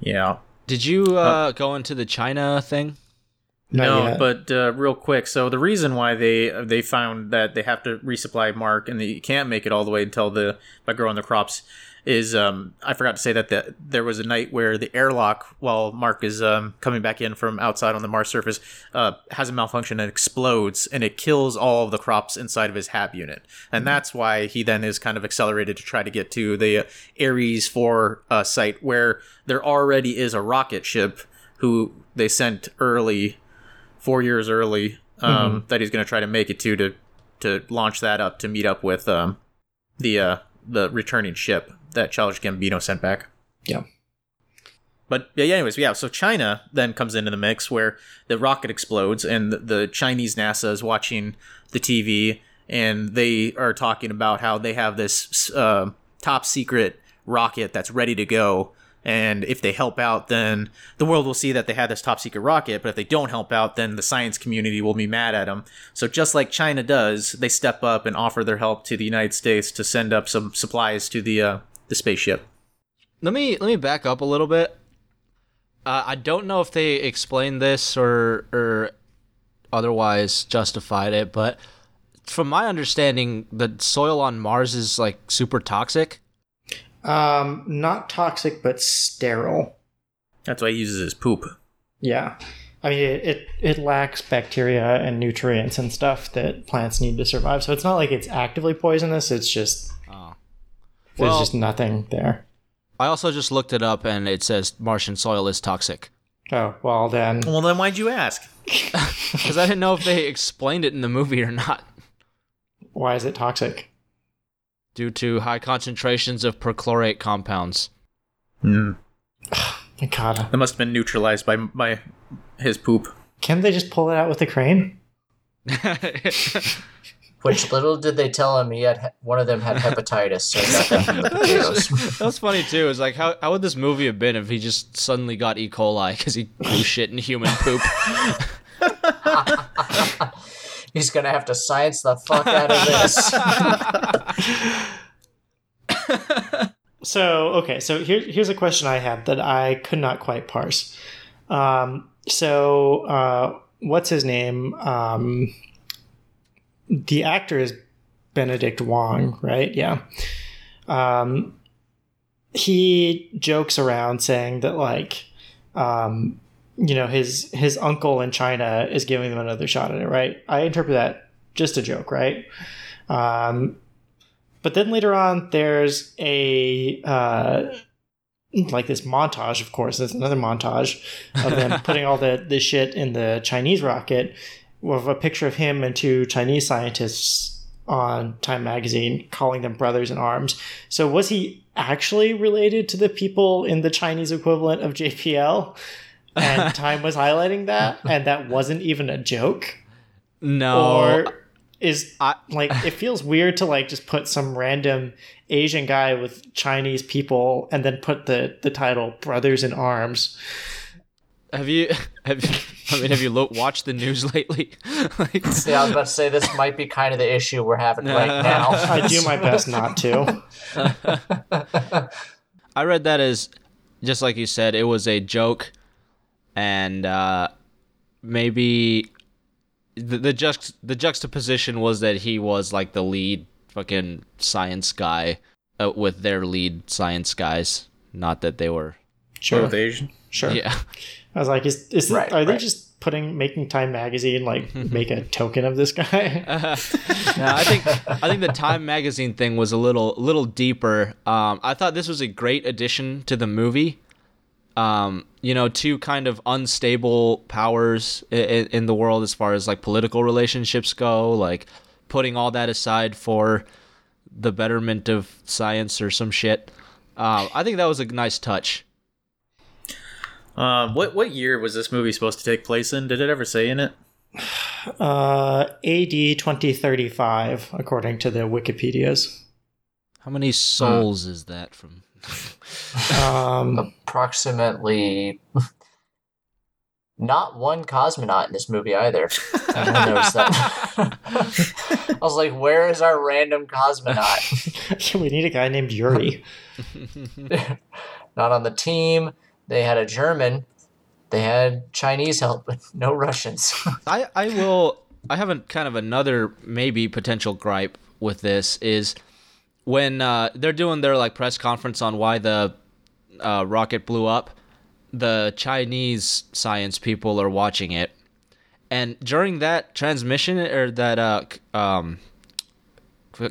Yeah. Yeah. Did you uh, go into the China thing? No, yet. but uh, real quick. So the reason why they they found that they have to resupply Mark and they can't make it all the way until the by growing the crops is um, I forgot to say that the, there was a night where the airlock while Mark is um, coming back in from outside on the Mars surface uh, has a malfunction and explodes and it kills all of the crops inside of his hab unit. And that's why he then is kind of accelerated to try to get to the Ares 4 uh, site where there already is a rocket ship who they sent early four years early um, that he's going to try to make it to to to launch that up to meet up with um, the uh, the returning ship that Childish Gambino sent back. Yeah. But yeah, anyways, yeah. So China then comes into the mix where the rocket explodes, and the, the Chinese NASA is watching the TV, and they are talking about how they have this uh, top secret rocket that's ready to go. And if they help out, then the world will see that they had this top secret rocket. But if they don't help out, then the science community will be mad at them. So just like China does, they step up and offer their help to the United States to send up some supplies to the uh, the spaceship. Let me let me back up a little bit. Uh, I don't know if they explained this or or otherwise justified it, but from my understanding, the soil on Mars is like super toxic. um, not toxic, but sterile. That's why he uses his poop. Yeah. I mean, it, it, it lacks bacteria and nutrients and stuff that plants need to survive. So it's not like it's actively poisonous. It's just. There's Well- just nothing there. I also just looked it up and it says Martian soil is toxic. Oh well, then Well, then why'd you ask? (laughs) (laughs) Because I didn't know if they explained it in the movie or not. why is it toxic? Due to high concentrations of perchlorate compounds. Hmm. (sighs) My God, That must have been neutralized by by his poop. can't they just pull it out with a crane? (laughs) Which little did they tell him he had one of them had hepatitis, so he got that from the (laughs) potatoes. That's funny too. Is like how how would this movie have been if he just suddenly got E. coli because he grew shit in human poop? (laughs) (laughs) He's gonna have to science the fuck out of this. So okay, so here, here's a question I have that I could not quite parse. Um, so uh, what's his name? Um, the actor is Benedict Wong, right? Yeah. Um, he jokes around saying that like, um, you know, his his uncle in China is giving them another shot at it, right? I interpret that just a joke, right? Um, but then later on, there's a uh, like this montage. Of course, there's another montage of them (laughs) putting all the the shit in the Chinese rocket with a picture of him and two Chinese scientists on Time magazine, calling them brothers in arms. So was he actually related to the people in the Chinese equivalent of JPL? And (laughs) Time was highlighting that, and that wasn't even a joke No. or is I- like it feels weird to like just put some random Asian guy with Chinese people and then put the the title "Brothers in Arms." Have you (laughs) have you, I mean have you lo- watched the news lately? (laughs) like, yeah, I was about to say this might be kind of the issue we're having right now. (laughs) I do my best not to. I read that as just like you said, it was a joke, and uh, maybe the the, juxt- the juxtaposition was that he was like the lead fucking science guy uh, with their lead science guys. Not that they were. Sure, Both Asian. sure. Yeah, I was like, is, is Right, are they just putting making Time magazine like (laughs) make a token of this guy? (laughs) no, I think I think the Time magazine thing was a little little deeper. Um, I thought this was a great addition to the movie. Um, you know, two kind of unstable powers in, in the world as far as like political relationships go. Like putting all that aside for the betterment of science or some shit. Um, I think that was a nice touch. Uh, what what year was this movie supposed to take place in? Did it ever say in it? (sighs) uh, AD twenty thirty five, according to the Wikipedia's. How many sols is that from? (laughs) Um, Approximately. Not one cosmonaut in this movie either. I didn't that. (laughs) I was like, "Where is our random cosmonaut?" (laughs) we need a guy named Yuri. Not on the team. They had a German. They had Chinese help, but (laughs) no Russians. (laughs) I, I will I have a kind of another maybe potential gripe with this is when uh, they're doing their like press conference on why the uh, rocket blew up, the Chinese science people are watching it, and during that transmission or that uh, um,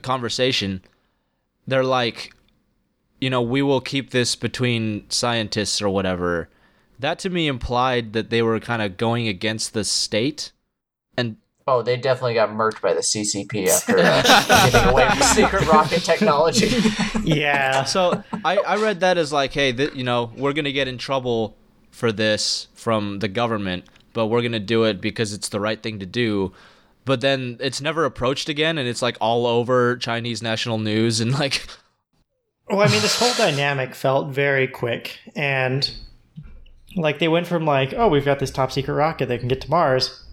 conversation, they're like, you know, we will keep this between scientists or whatever. That to me implied that they were kind of going against the state. And oh, they definitely got murked by the CCP after uh, (laughs) giving away secret rocket technology. (laughs) Yeah. so I, I read that as like, hey, th- you know, we're going to get in trouble for this from the government, but we're going to do it because it's the right thing to do. But then it's never approached again, and it's like all over Chinese national news and like, Well, I mean, this whole dynamic felt very quick, and like they went from like, oh, we've got this top secret rocket that can get to Mars.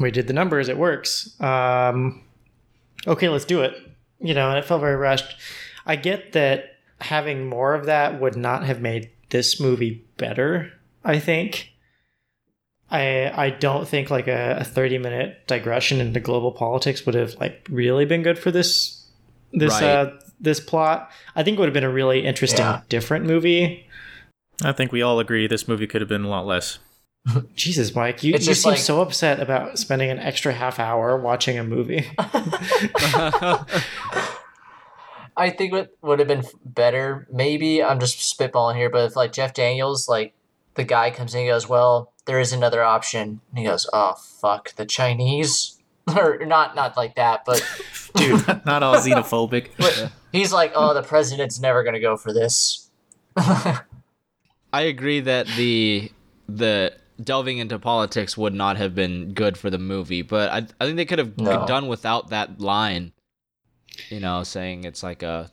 We did the numbers; it works. Um, okay, let's do it. You know, and it felt very rushed. I get that having more of that would not have made this movie better. I think. I I don't think like a, a thirty minute digression into global politics would have like really been good for this this Right. uh this plot. I think it would have been a really interesting Yeah. different movie. I think we all agree this movie could have been a lot less. (laughs) Jesus, Mike, you, you It's just seem like- so upset about spending an extra half hour watching a movie. (laughs) (laughs) I think what would have been better, maybe I'm just spitballing here, but if like Jeff Daniels, like the guy comes in and goes, "Well, there is another option," and he goes, "Oh fuck, the Chinese," (laughs) or not, not like that, but (laughs) Dude, (laughs) not all xenophobic. but he's like, "Oh, the president's never gonna go for this." I agree that the the delving into politics would not have been good for the movie, but I I think they could have No. done without that line. You know, saying it's like a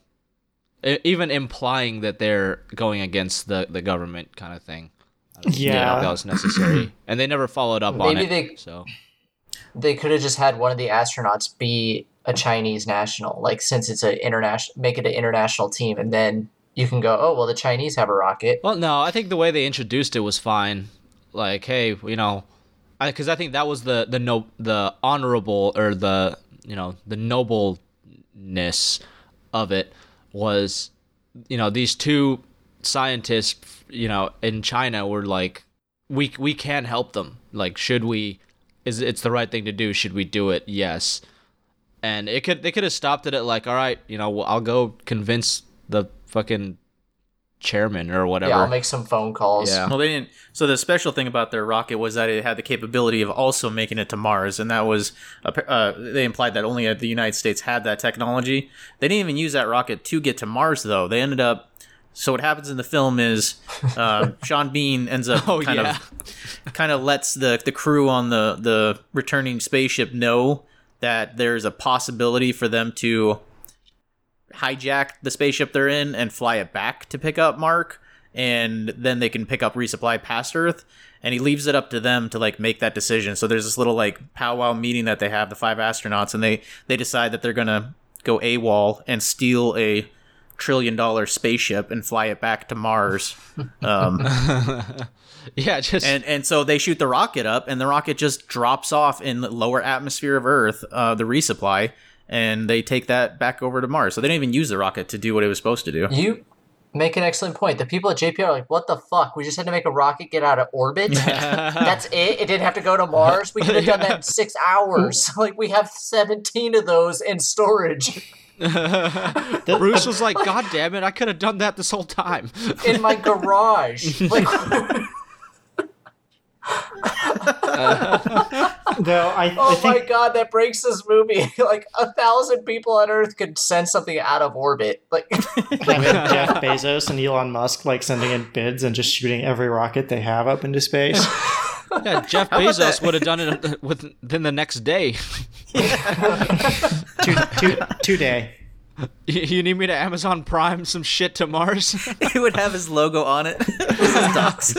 even implying that they're going against the the government kind of thing. I Yeah. that was necessary, (clears throat) and they never followed up on Maybe it. they- so they could have just had one of the astronauts be a Chinese national, like since it's an international, make it an international team, and then you can go, oh well, the Chinese have a rocket. Well, no, I think the way they introduced it was fine. Like, hey, you know, because I, think that was the the no the honorable or the you know the nobleness of it was, you know, these two scientists, you know, in China were like, we we can help them. Like, should we? Is it's the right thing to do? Should we do it? Yes. And it could they could have stopped it at like, all right, you know, I'll go convince the fucking chairman or whatever. Yeah, I'll make some phone calls. Yeah. Well, they didn't. So the special thing about their rocket was that it had the capability of also making it to Mars, and that was uh, they implied that only the United States had that technology. They didn't even use that rocket to get to Mars, though. They ended up. So what happens in the film is uh, (laughs) Sean Bean ends up Oh, kind yeah. of kind of lets the the crew on the the returning spaceship know that there's a possibility for them to hijack the spaceship they're in and fly it back to pick up Mark, and then they can pick up resupply past Earth. And he leaves it up to them to like make that decision. So there's this little like powwow meeting that they have, the five astronauts, and they they decide that they're gonna go AWOL and steal a trillion dollar spaceship and fly it back to Mars. Um, (laughs) yeah, just and and so they shoot the rocket up, and the rocket just drops off in the lower atmosphere of Earth, uh, the resupply, and they take that back over to Mars. So they didn't even use the rocket to do what it was supposed to do. You make an excellent point. The people at JPL are like, "What the fuck? We just had to make a rocket get out of orbit. (laughs) That's it. It didn't have to go to Mars. We could have done that in six (laughs) hours. like we have seventeen of those in storage (laughs) Bruce was like, "God damn it! I could have done that this whole time." (laughs) in my garage. Like, (laughs) Though I, I oh think my god, that breaks this movie. like a thousand people on Earth could send something out of orbit. Like, having Jeff Bezos and Elon Musk like sending in bids and just shooting every rocket they have up into space. (laughs) Yeah, Jeff about Bezos would have done it within the next day. (laughs) two, two, two day. You you need me to Amazon Prime some shit to Mars? (laughs) he would have his logo on it. His.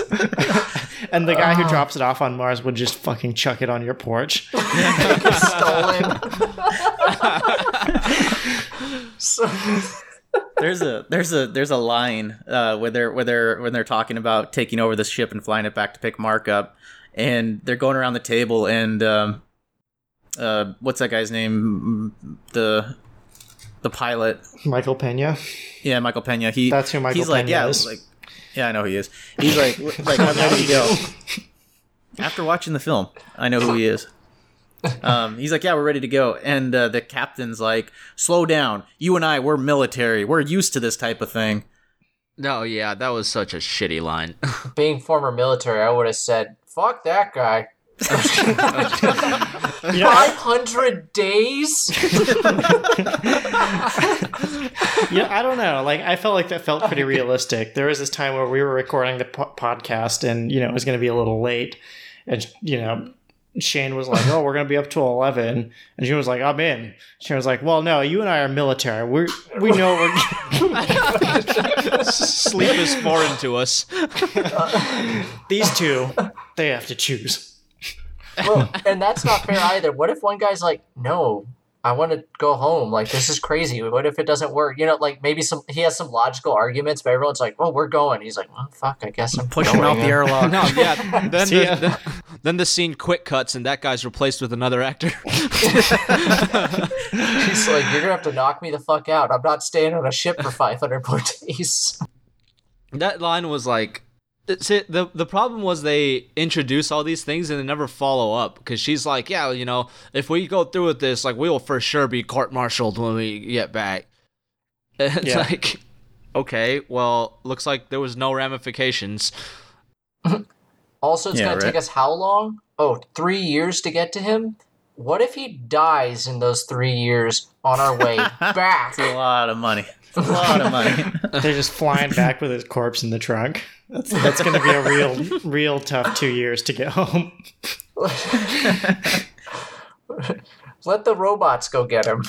And the guy who ah. drops it off on Mars would just fucking chuck it on your porch. stolen. so, there's a there's a there's a line uh, where they're where they're when they're talking about taking over the ship and flying it back to pick Mark up, and they're going around the table and um, uh, what's that guy's name? The the pilot. Michael Peña. Yeah, Michael Peña. He That's who Michael he's like, yeah, is. like yeah, I know who he is. He's like like I'm ready to go. (laughs) After watching the film, I know who he is. Um, he's like, yeah, we're ready to go, and uh, the captain's like, slow down. You and I, we're military. We're used to this type of thing. no, yeah, that was such a shitty line. (laughs) being former military, I would have said, "Fuck that guy." (laughs) You Five hundred days. (laughs) yeah, I don't know. Like, I felt like that felt pretty realistic. There was this time where we were recording the po- podcast, and you know it was going to be a little late, and you know Shane was like, "Oh, we're going to be up till 11. and Shane was like, "I'm in." Shane was like, "Well, no, you and I are military. We we know we're (laughs) (laughs) Sleep is foreign to us. these two. They have to choose." well, and that's not fair either. What if one guy's like, "No, I want to go home. Like this is crazy. What if it doesn't work? You know, like maybe some he has some logical arguments, but everyone's like, "Well, we're going." He's like, "Well, fuck. I guess I'm Push him going." out the airlock. No, yeah. (laughs) Then the, ya. the- then the scene quick cuts and that guy's replaced with another actor. (laughs) He's like, "You're gonna have to knock me the fuck out. I'm not staying on a ship for 500 more days." that line was like see, the the problem was they introduce all these things and they never follow up because she's like, yeah, you know, if we go through with this, like we will for sure be court-martialed when we get back. And (laughs) it's Yeah. like, okay, well, looks like there was no ramifications. Also, it's Yeah, gonna right. take us how long? Oh, three years to get to him. What if he dies in those three years on our way (laughs) back? It's a lot of money. It's a lot of money. (laughs) They're just flying back with his corpse in the trunk. That's that's going to be a (laughs) real real tough two years to get home. (laughs) Let the robots go get him.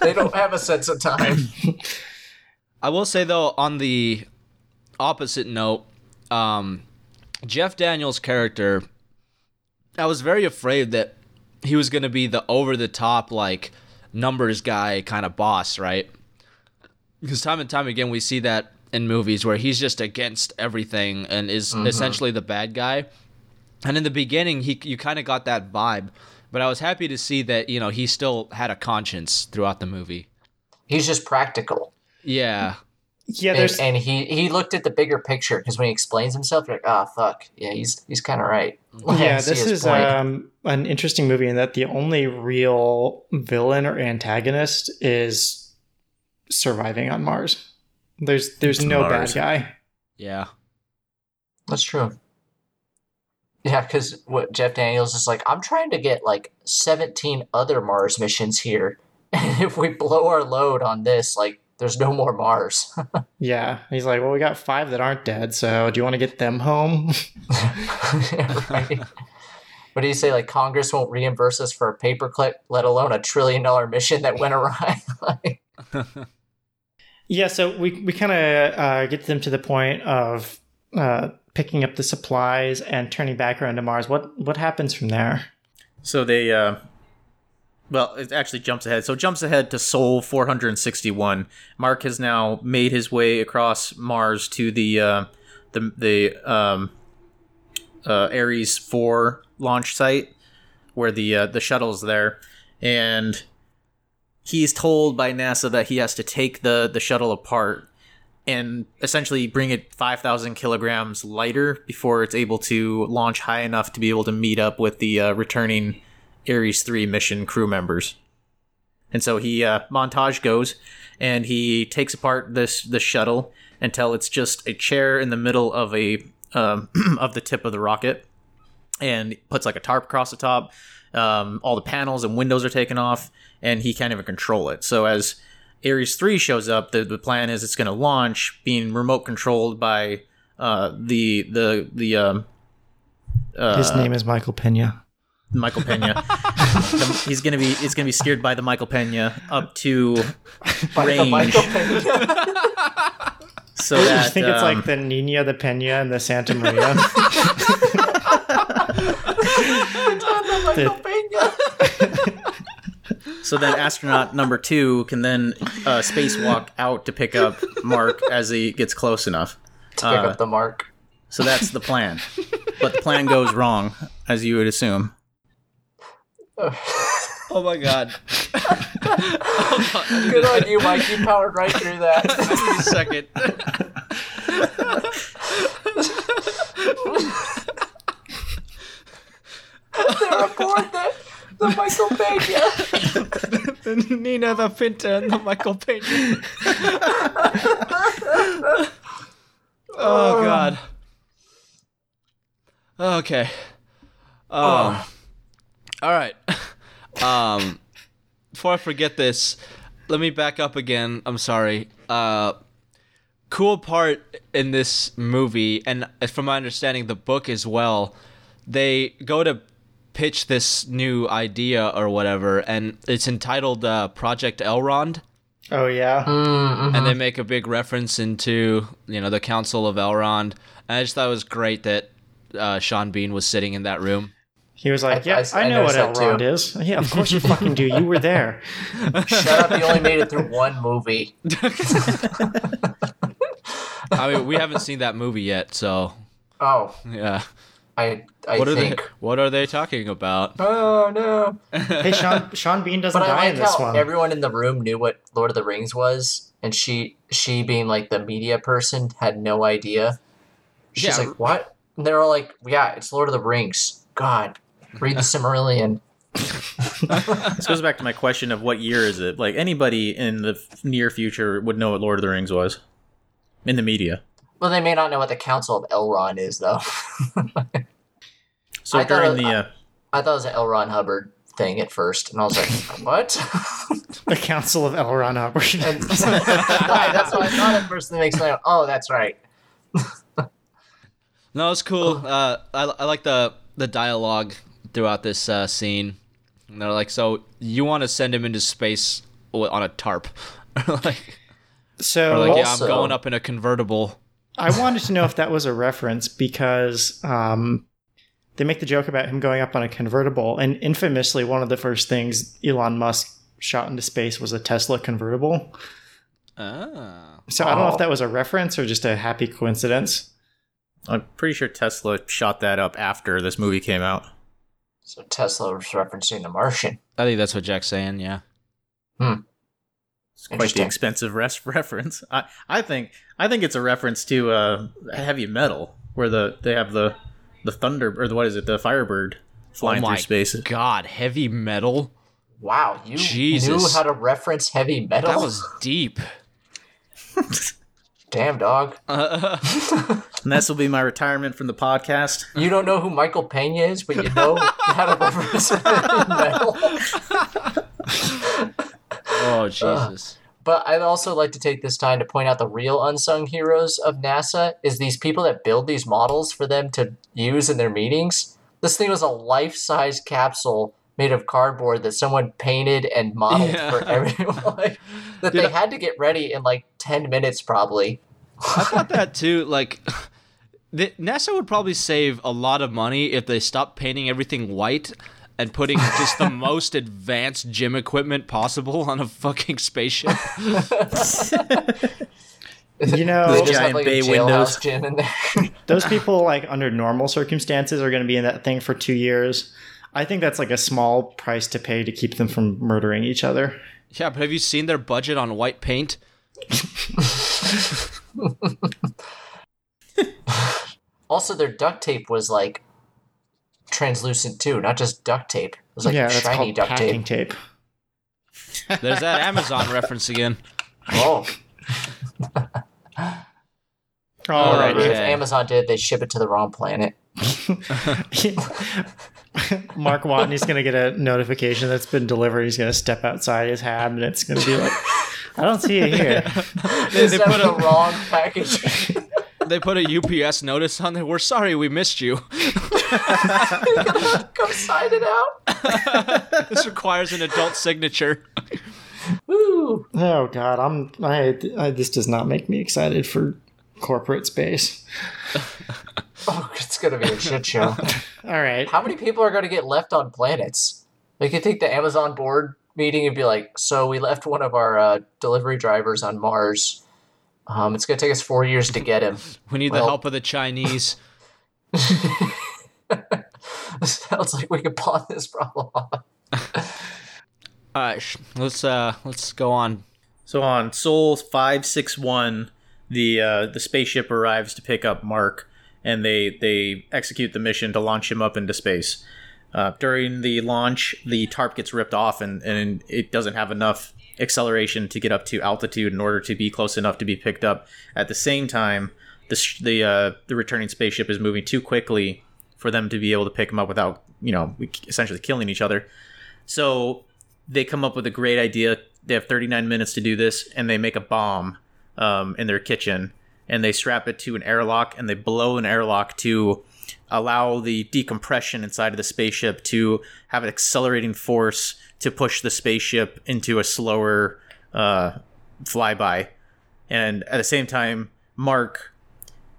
they don't have a sense of time. I will say though, on the opposite note, um, Jeff Daniels' character, I was very afraid that he was gonna be the over the top like numbers guy kind of boss, right? Because time and time again we see that in movies where he's just against everything and is mm-hmm. essentially the bad guy. And in the beginning, he you kind of got that vibe, but I was happy to see that you know he still had a conscience throughout the movie. He's just practical. Yeah, Yeah, And, there's and he he looked at the bigger picture because when he explains himself, you're like, oh fuck, yeah, he's he's kind of right. Mm-hmm. Like, (laughs) I yeah, this is point. um, an interesting movie in that the only real villain or antagonist is surviving on Mars. There's there's It's no Mars. bad guy. yeah. That's true. Yeah, because what Jeff Daniels is like, I'm trying to get like 17 other Mars missions here, (laughs) and if we blow our load on this, like, there's no more Mars. (laughs) Yeah, he's like, well, we got five that aren't dead, so do you want to get them home? (laughs) right? What do you say? Like Congress won't reimburse us for a paperclip, let alone a trillion dollar mission that went awry. like, Yeah, so we we kind of uh, get them to the point of uh, picking up the supplies and turning back around to Mars. What what happens from there? So they, uh, well, it actually jumps ahead. So jumps ahead to Sol 461. Mark has now made his way across Mars to the uh, the the um, uh, Ares 4 launch site where the uh, the shuttle's there, and he's told by NASA that he has to take the the shuttle apart and essentially bring it 5,000 kilograms lighter before it's able to launch high enough to be able to meet up with the uh, returning Ares 3 mission crew members. And so he uh, montage goes and he takes apart this the shuttle until it's just a chair in the middle of a um, (clears throat) of the tip of the rocket and puts like a tarp across the top. Um, all the panels and windows are taken off, and he can't even control it. So as Ares three shows up, the, the plan is it's going to launch, being remote controlled by uh, the the the um, uh, His name is Michael Peña. Michael Peña. (laughs) The- he's gonna be it's gonna be steered by the Michael Peña up to range, Michael Peña. (laughs) so I that think it's um, like the Niña, the Peña, and the Santa Maria. (laughs) (laughs) Michael Peña. So then astronaut number two can then uh, spacewalk out to pick up Mark as he gets close enough. To pick Uh, up the mark. so that's the plan. But the plan goes wrong, as you would assume. (laughs) Oh my god. (laughs) Good on you, Mike. You powered right through that. Wait a second. They're aboard the, the Michael Peña. (laughs) the Niña, the Pinta, and the Michael Peña. (laughs) oh god. Okay. Um. All right. Um. Before I forget this, let me back up again. I'm sorry. Uh. Cool part in this movie, and from my understanding, the book as well. They go to pitch this new idea or whatever, and it's entitled uh, Project Elrond oh yeah, Mm-hmm. and they make a big reference into you know the Council of Elrond. And I just thought it was great that uh, Sean Bean was sitting in that room. he was like, I- "Yeah, I- I, I know what Elrond too. is. Yeah, of course you fucking do. You were there." (laughs) Shut up. You only made it through one movie. (laughs) I mean, we haven't seen that movie yet, so Oh, yeah. I I What are think. they? What are they talking about? Oh no! (laughs) Hey, Sean Sean Bean doesn't But I die like in this how one. everyone in the room knew what Lord of the Rings was, and she she being like the media person had no idea. She's Yeah. like, "What?" And they're all like, "Yeah, it's Lord of the Rings." God, read the (laughs) Silmarillion. This goes back to my question of what year is it? Like anybody in the near future would know what Lord of the Rings was in the media. Well, they may not know what the Council of Elrond is, though. So I thought during it- the uh, I thought it was an L. Ron Hubbard thing at first, and I was like, (laughs) "What?" the Council of Elrond Hubbard. and (laughs) that's what I thought at first. And it makes me like, "Oh, that's right." No, it's cool. Uh, I, I like the the dialogue throughout this uh, scene. And they're like, "So you want to send him into space on a tarp?" (laughs) like, so or like, "Yeah, I'm going up in a convertible." I wanted to know if that was a reference because um, they make the joke about him going up on a convertible, and infamously, one of the first things Elon Musk shot into space was a Tesla convertible. Ah. So I don't know Oh. if that was a reference or just a happy coincidence. I'm pretty sure Tesla shot that up after this movie came out. So Tesla was referencing The Martian. I think that's what Jack's saying. Yeah. It's quite the expensive res- (laughs) reference. I, I think I think it's a reference to uh, heavy metal, where the they have the the thunder or the, what is it, the Firebird flying oh my through space. God, heavy metal. Wow, you knew how to reference heavy metal? That was deep. (laughs) Damn, dog. (laughs) And this will be my retirement from the podcast. You don't know who Michael Peña is, but you know how to reference heavy metal. Oh Jesus. But I'd also like to take this time to point out the real unsung heroes of NASA is these people that build these models for them to use in their meetings. This thing was a life-size capsule made of cardboard that someone painted and modeled Yeah. for everyone. (laughs) like, that Dude, they had to get ready in like 10 minutes probably. I thought that too. Like, (laughs) the, NASA would probably save a lot of money if they stopped painting everything white and putting just the (laughs) most advanced gym equipment possible on a fucking spaceship. (laughs) You know, They just giant have like bay windows. gym in there. (laughs) those people like under normal circumstances are going to be in that thing for two years. I think that's like a small price to pay to keep them from murdering each other. Yeah, but have you seen their budget on white paint? also, their duct tape was like translucent too, not just duct tape. It was like yeah, that's shiny called duct packing tape. tape. There's that Amazon (laughs) reference again. Oh, (laughs) All Oh, right. if Amazon did, they ship it to the wrong planet. (laughs) Mark Watney's going to get a notification that's been delivered. He's going to step outside his hab, and it's going to be like, I don't see it here. They, They they put a wrong package. They put a UPS notice on there. We're sorry we missed you. (laughs) Come sign it out. (laughs) this requires an adult signature. Woo. Oh God, I'm. I, I. This does not make me excited for corporate space. (laughs) Oh, it's gonna be a shit show. All right. How many people are gonna get left on planets? Like, you think the Amazon board meeting would be like, so we left one of our uh, delivery drivers on Mars. Um, it's gonna take us four years to get him. (laughs) We need Well- the help of the Chinese. (laughs) (laughs) Sounds like we could pawn this problem off. All right, sh- let's uh let's go on. So on Sol five six one, the uh, the spaceship arrives to pick up Mark, and they they execute the mission to launch him up into space. Uh, during the launch, the tarp gets ripped off, and, and it doesn't have enough acceleration to get up to altitude in order to be close enough to be picked up. At the same time, the sh- the uh, the returning spaceship is moving too quickly for them to be able to pick him up without you know essentially killing each other. So they come up with a great idea. They have 39 minutes to do this, and they make a bomb um, in their kitchen, and they strap it to an airlock, and they blow an airlock to allow the decompression inside of the spaceship to have an accelerating force to push the spaceship into a slower uh, flyby. And at the same time, Mark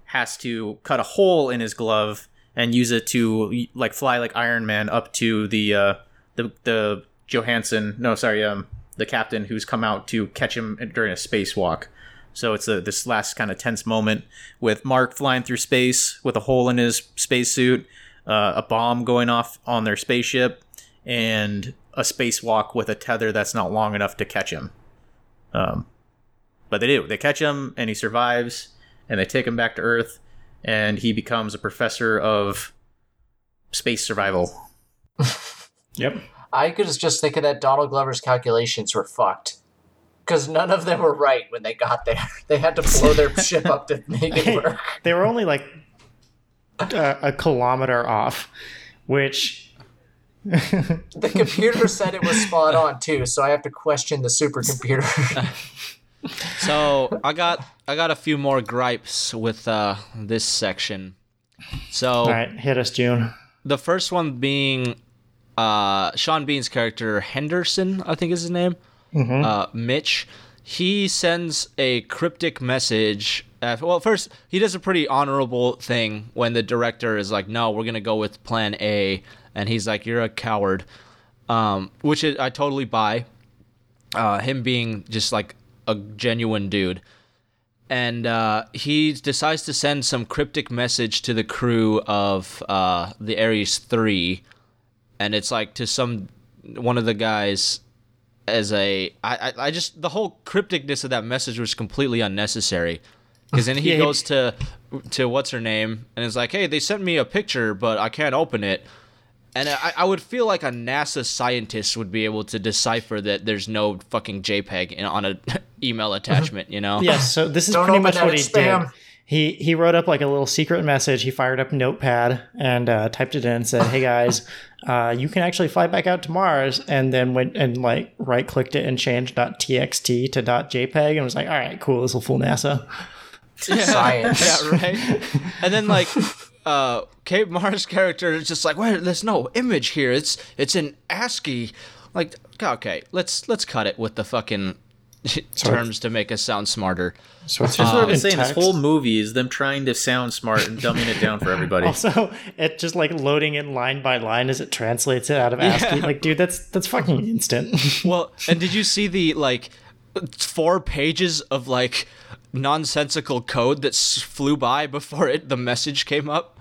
has to cut a hole in his glove and use it to like fly like Iron Man up to the uh, the the Johanssen. No, sorry, um, the captain who's come out to catch him during a spacewalk. So it's a, this last kind of tense moment with Mark flying through space with a hole in his spacesuit, uh, a bomb going off on their spaceship, and a spacewalk with a tether that's not long enough to catch him. Um, but they do. They catch him, and he survives, and they take him back to Earth, and he becomes a professor of space survival. (laughs) Yep. I could just think of that Donald Glover's calculations were fucked. Because none of them were right when they got there. (laughs) They had to blow their (laughs) ship up to make it work. They were only like a, a kilometer off, which The computer said it was spot on too, so I have to question the supercomputer. (laughs) So I got I got a few more gripes with uh, this section. So all right, hit us, June. the first one being uh, Sean Bean's character Henderson, I think is his name. Uh, Mitch. He sends a cryptic message Well, first he does a pretty honorable thing when the director is like, "No, we're gonna go with Plan A," and he's like, "You're a coward," um, which is, I totally buy. Uh, him being just like a genuine dude, and uh, he decides to send some cryptic message to the crew of uh, the Ares Three, and it's like to some one of the guys as a I, I, I just the whole crypticness of that message was completely unnecessary because then he Yeah, goes to to what's her name and is like hey they sent me a picture but i can't open it and I, I would feel like a nasa scientist would be able to decipher that there's no fucking jpeg in, on an (laughs) email attachment you know Yes, so this is Don't pretty much what he spam. did. He he wrote up like a little secret message. He fired up Notepad and uh, typed it in and said, "Hey guys, (laughs) uh, you can actually fly back out to Mars." And then went and like right clicked it and changed .txt to .jpeg and was like, "All right, cool. This will fool NASA." (laughs) Science. yeah, right. And then like (laughs) uh Kate Mara's character is just like, wait, there's no image here. It's it's an ASCII. Like, okay, let's let's cut it with the fucking terms to make us sound smarter. So it's That's what I'm in saying. This whole movie is them trying to sound smart and dumbing it down for everybody. (laughs) Also, it just like loading in line by line as it translates it out of ASCII. Like, dude, that's that's fucking instant. Well, and did you see the like four pages of like nonsensical code that flew by before it the message came up?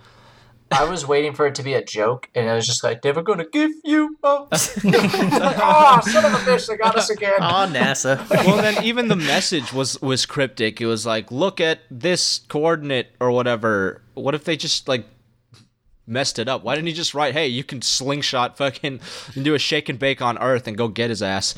I was waiting for it to be a joke, and I was just like, "Never gonna give you up." (laughs) oh, ah, son of a bitch! They got us again. Aw, NASA. well then even the message was was cryptic it was like look at this coordinate or whatever what if they just like messed it up why didn't he just write hey you can slingshot fucking and do a shake and bake on earth and go get his ass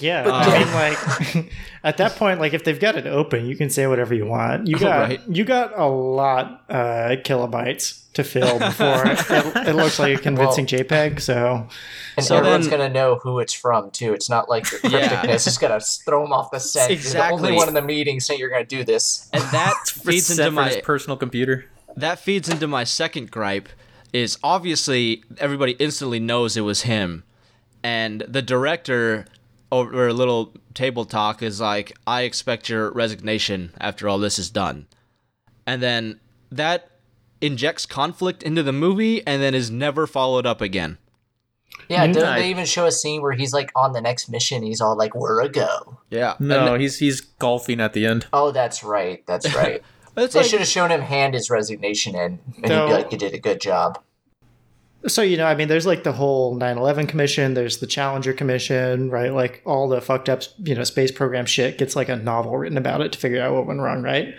Yeah, I mean, (laughs) like at that point, like if they've got it open, you can say whatever you want. You got Right. you got a lot uh, kilobytes to fill before (laughs) it, it looks like a convincing JPEG. So And So everyone's then- gonna know who it's from too. It's not like your Yeah. crypticness is gonna throw them off the set. You're the Exactly. only one in the meeting saying you're gonna do this. and that (laughs) feeds into my personal computer. that feeds into my second gripe is obviously everybody instantly knows it was him and the director over a little table talk is like i expect your resignation after all this is done and then that injects conflict into the movie and then is never followed up again Yeah, mm-hmm. don't I- they even show a scene where he's like on the next mission? He's all like, "We're a go." yeah No, he's he's golfing at the end. Oh, that's right. That's (laughs) right. they like, should have shown him hand his resignation in, and he'd be like, "You did a good job." So you know, I mean, there's like the whole 9/11 commission. There's the Challenger commission, right? Like all the fucked up, you know, space program shit gets like a novel written about it to figure out what went wrong, right?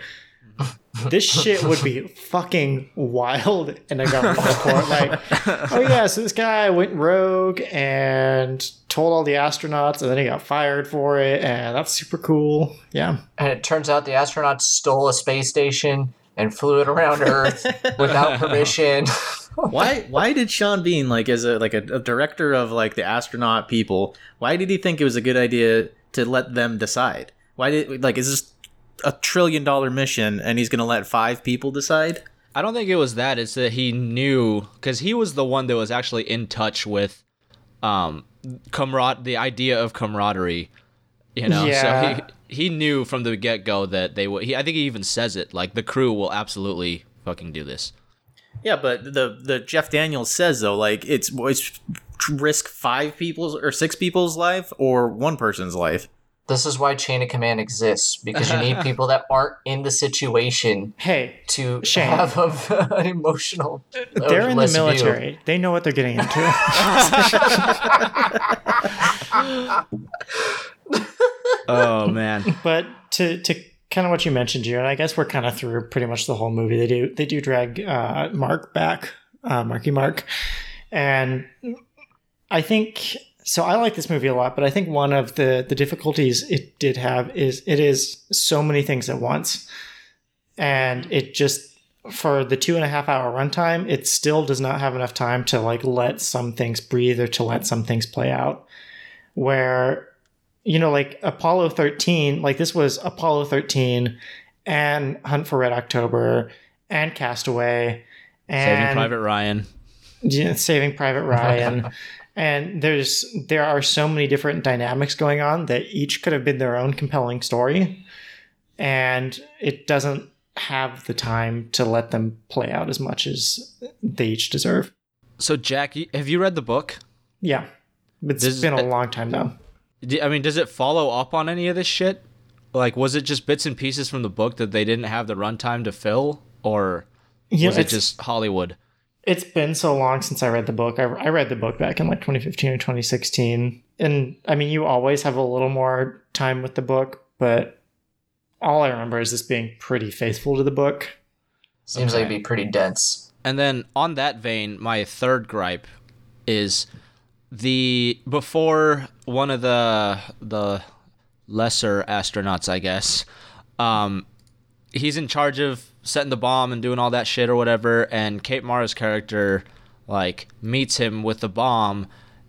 (laughs) this shit would be fucking wild in a government (laughs) report. Like, oh yeah, so this guy went rogue and told all the astronauts, and then he got fired for it, and that's super cool. Yeah, And it turns out the astronauts stole a space station and flew it around Earth (laughs) without permission. (laughs) Why why did Sean Bean like as a like a, a director of like the astronaut people? Why did he think it was a good idea to let them decide? Why did like is this a trillion dollar mission and he's gonna let five people decide? I don't think it was that. It's that he knew because he was the one that was actually in touch with, um, camaraderie, the idea of camaraderie. You know, Yeah. so he he knew from the get go that they would. He, I think he even says it like the crew will absolutely fucking do this. Yeah, but the the Jeff Daniels says though, like it's it's risk five people's or six people's life or one person's life. this is why chain of command exists because you need (laughs) people that aren't in the situation hey, to Shane. have a, (laughs) an emotional. they're in the less view. military. They know what they're getting into. (laughs) Oh man, but to to kind of what you mentioned, June, I guess we're kind of through pretty much the whole movie. They do they do drag uh, Mark back, uh, Marky Mark, and I think so. I like this movie a lot, but I think one of the the difficulties it did have is it is so many things at once, and it just for the two and a half hour runtime, it still does not have enough time to like let some things breathe or to let some things play out. Where you know, like Apollo 13, like this was Apollo 13 and Hunt for Red October and Castaway and Saving Private Ryan. yeah, Saving Private (laughs) Ryan. and there's there are so many different dynamics going on that each could have been their own compelling story. And it doesn't have the time to let them play out as much as they each deserve. So, Jack, have you read the book? Yeah. It's This- been a long time though. D- I mean, does it follow up on any of this shit? Like, was it just bits and pieces from the book that they didn't have the runtime to fill, or Yeah, was it just Hollywood? it's been so long since I read the book. I, I read the book back in like 2015 or 2016. And I mean, you always have a little more time with the book, but all I remember is this being pretty faithful to the book. Seems like it'd be pretty dense. And then on that vein, my third gripe is the before one of the the lesser astronauts, I guess. Um, he's in charge of setting the bomb and doing all that shit or whatever, and Kate Mara's character like meets him with the bomb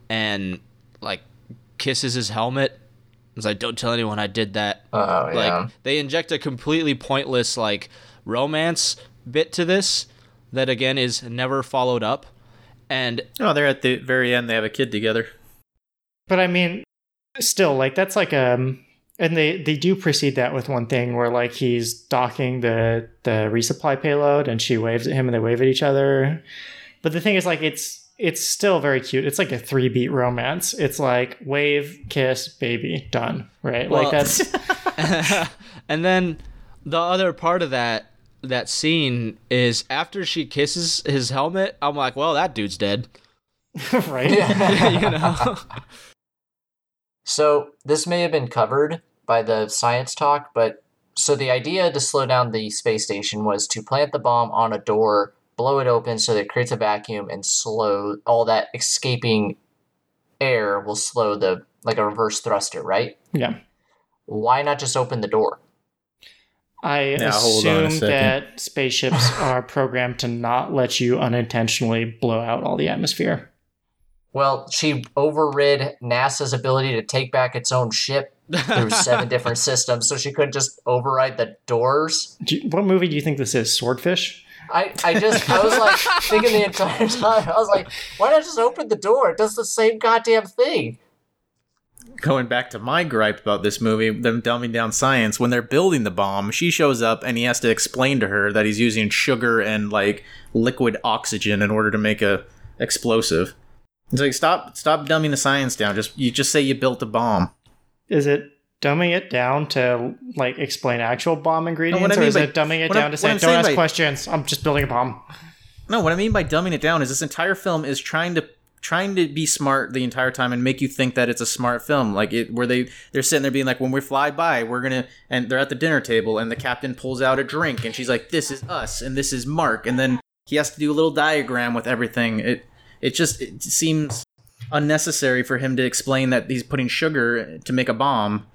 and like kisses his helmet. It's like, don't tell anyone I did that. Oh like yeah. they inject a completely pointless like romance bit to this that again is never followed up and Oh, they're at the very end. They have a kid together. But I mean, still, like that's like um, and they they do precede that with one thing where like he's docking the the resupply payload, and she waves at him, and they wave at each other. But the thing is, like, it's it's still very cute. It's like a three beat romance. It's like wave, kiss, baby, done. Right? Well- like that's (laughs) and then the other part of that that scene is after she kisses his helmet i'm like well that dude's dead (laughs) right. (laughs) you know So this may have been covered by the science talk, but so the idea to slow down the space station was to plant the bomb on a door, blow it open so that it creates a vacuum and slow all that escaping air will slow the like a reverse thruster, right? Yeah. Why not just open the door? I Now, hold on a assume that spaceships (sighs) are programmed to not let you unintentionally blow out all the atmosphere. Well, she overrid NASA's ability to take back its own ship through (laughs) seven different systems, so she couldn't just override the doors. Do you- what movie do you think this is? Swordfish? I, I just I was like thinking the entire time. I was like, why not just open the door? It does the same goddamn thing. Going back to my gripe about this movie, them dumbing down science, when they're building the bomb, she shows up and he has to explain to her that he's using sugar and like liquid oxygen in order to make a explosive. It's like stop stop dumbing the science down. Just you just say you built a bomb. Is it dumbing it down to like explain actual bomb ingredients, I or mean is by- it dumbing it down I'm- to say don't ask by- questions? I'm just building a bomb. No, what I mean by dumbing it down is this entire film is trying to trying to be smart the entire time and make you think that it's a smart film. Like it where they they're sitting there being like, when we fly by, we're gonna and they're at the dinner table and the captain pulls out a drink and she's like, This is us and this is Mark and then he has to do a little diagram with everything. It it just it seems unnecessary for him to explain that he's putting sugar to make a bomb.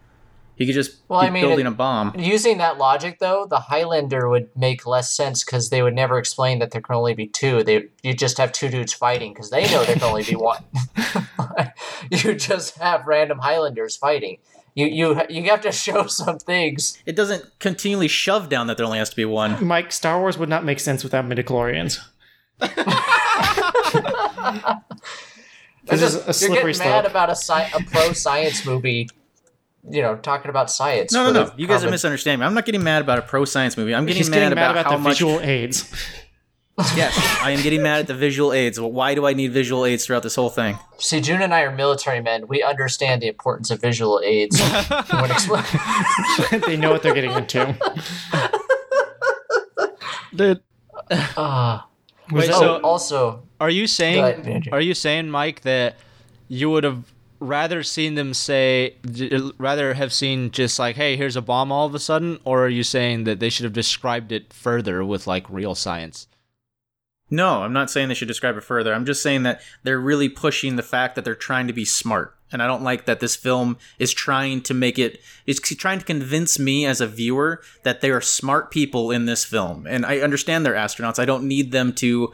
He could just Well, be I mean, building it- a bomb. Using that logic, though, the Highlander would make less sense because they would never explain that there can only be two. They you just have two dudes fighting because they know there can only be one. (laughs) (laughs) you just have random Highlanders fighting. You you you have to show some things. It doesn't continually shove down that there only has to be one. Mike, Star Wars would not make sense without midichlorians. It's (laughs) This is a slippery you're getting mad about a, sci- a pro science movie. You know, talking about science. No, no, no. You guys are misunderstanding me. I'm not getting mad about a pro science movie. I'm getting, mad, getting mad about, about, how the much. visual aids. (laughs) Yes, I am getting mad at the visual aids. Well, why do I need visual aids throughout this whole thing? See, June and I are military men. We understand the importance of visual aids. (laughs) (laughs) they know what they're getting into. Dude. Ah. Was Wait, oh, so- also, are you saying ahead, are you saying Mike that you would have rather seen them say rather have seen just like hey here's a bomb all of a sudden or are you saying that they should have described it further with like real science No, I'm not saying they should describe it further. I'm just saying that they're really pushing the fact that they're trying to be smart. And I don't like that this film is trying to make it is trying to convince me as a viewer that they are smart people in this film. And I understand they're astronauts. I don't need them to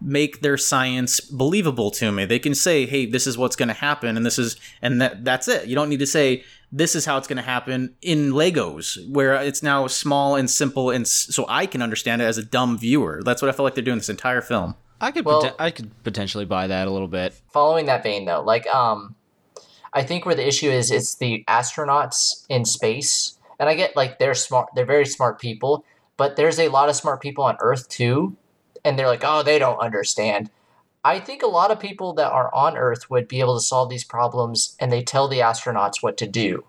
make their science believable to me. They can say, "Hey, this is what's going to happen," and this is and that that's it. You don't need to say this is how it's going to happen in Legos, where it's now small and simple, and s- so I can understand it as a dumb viewer. That's what I feel like they're doing this entire film. i could Well- poten- i could potentially buy that a little bit following that vein, though, like, um, I think where the issue is, it's the astronauts in space, and I get like they're smart, they're very smart people, but there's a lot of smart people on Earth too, and they're like, oh, they don't understand. I think a lot of people that are on Earth would be able to solve these problems, and they tell the astronauts what to do.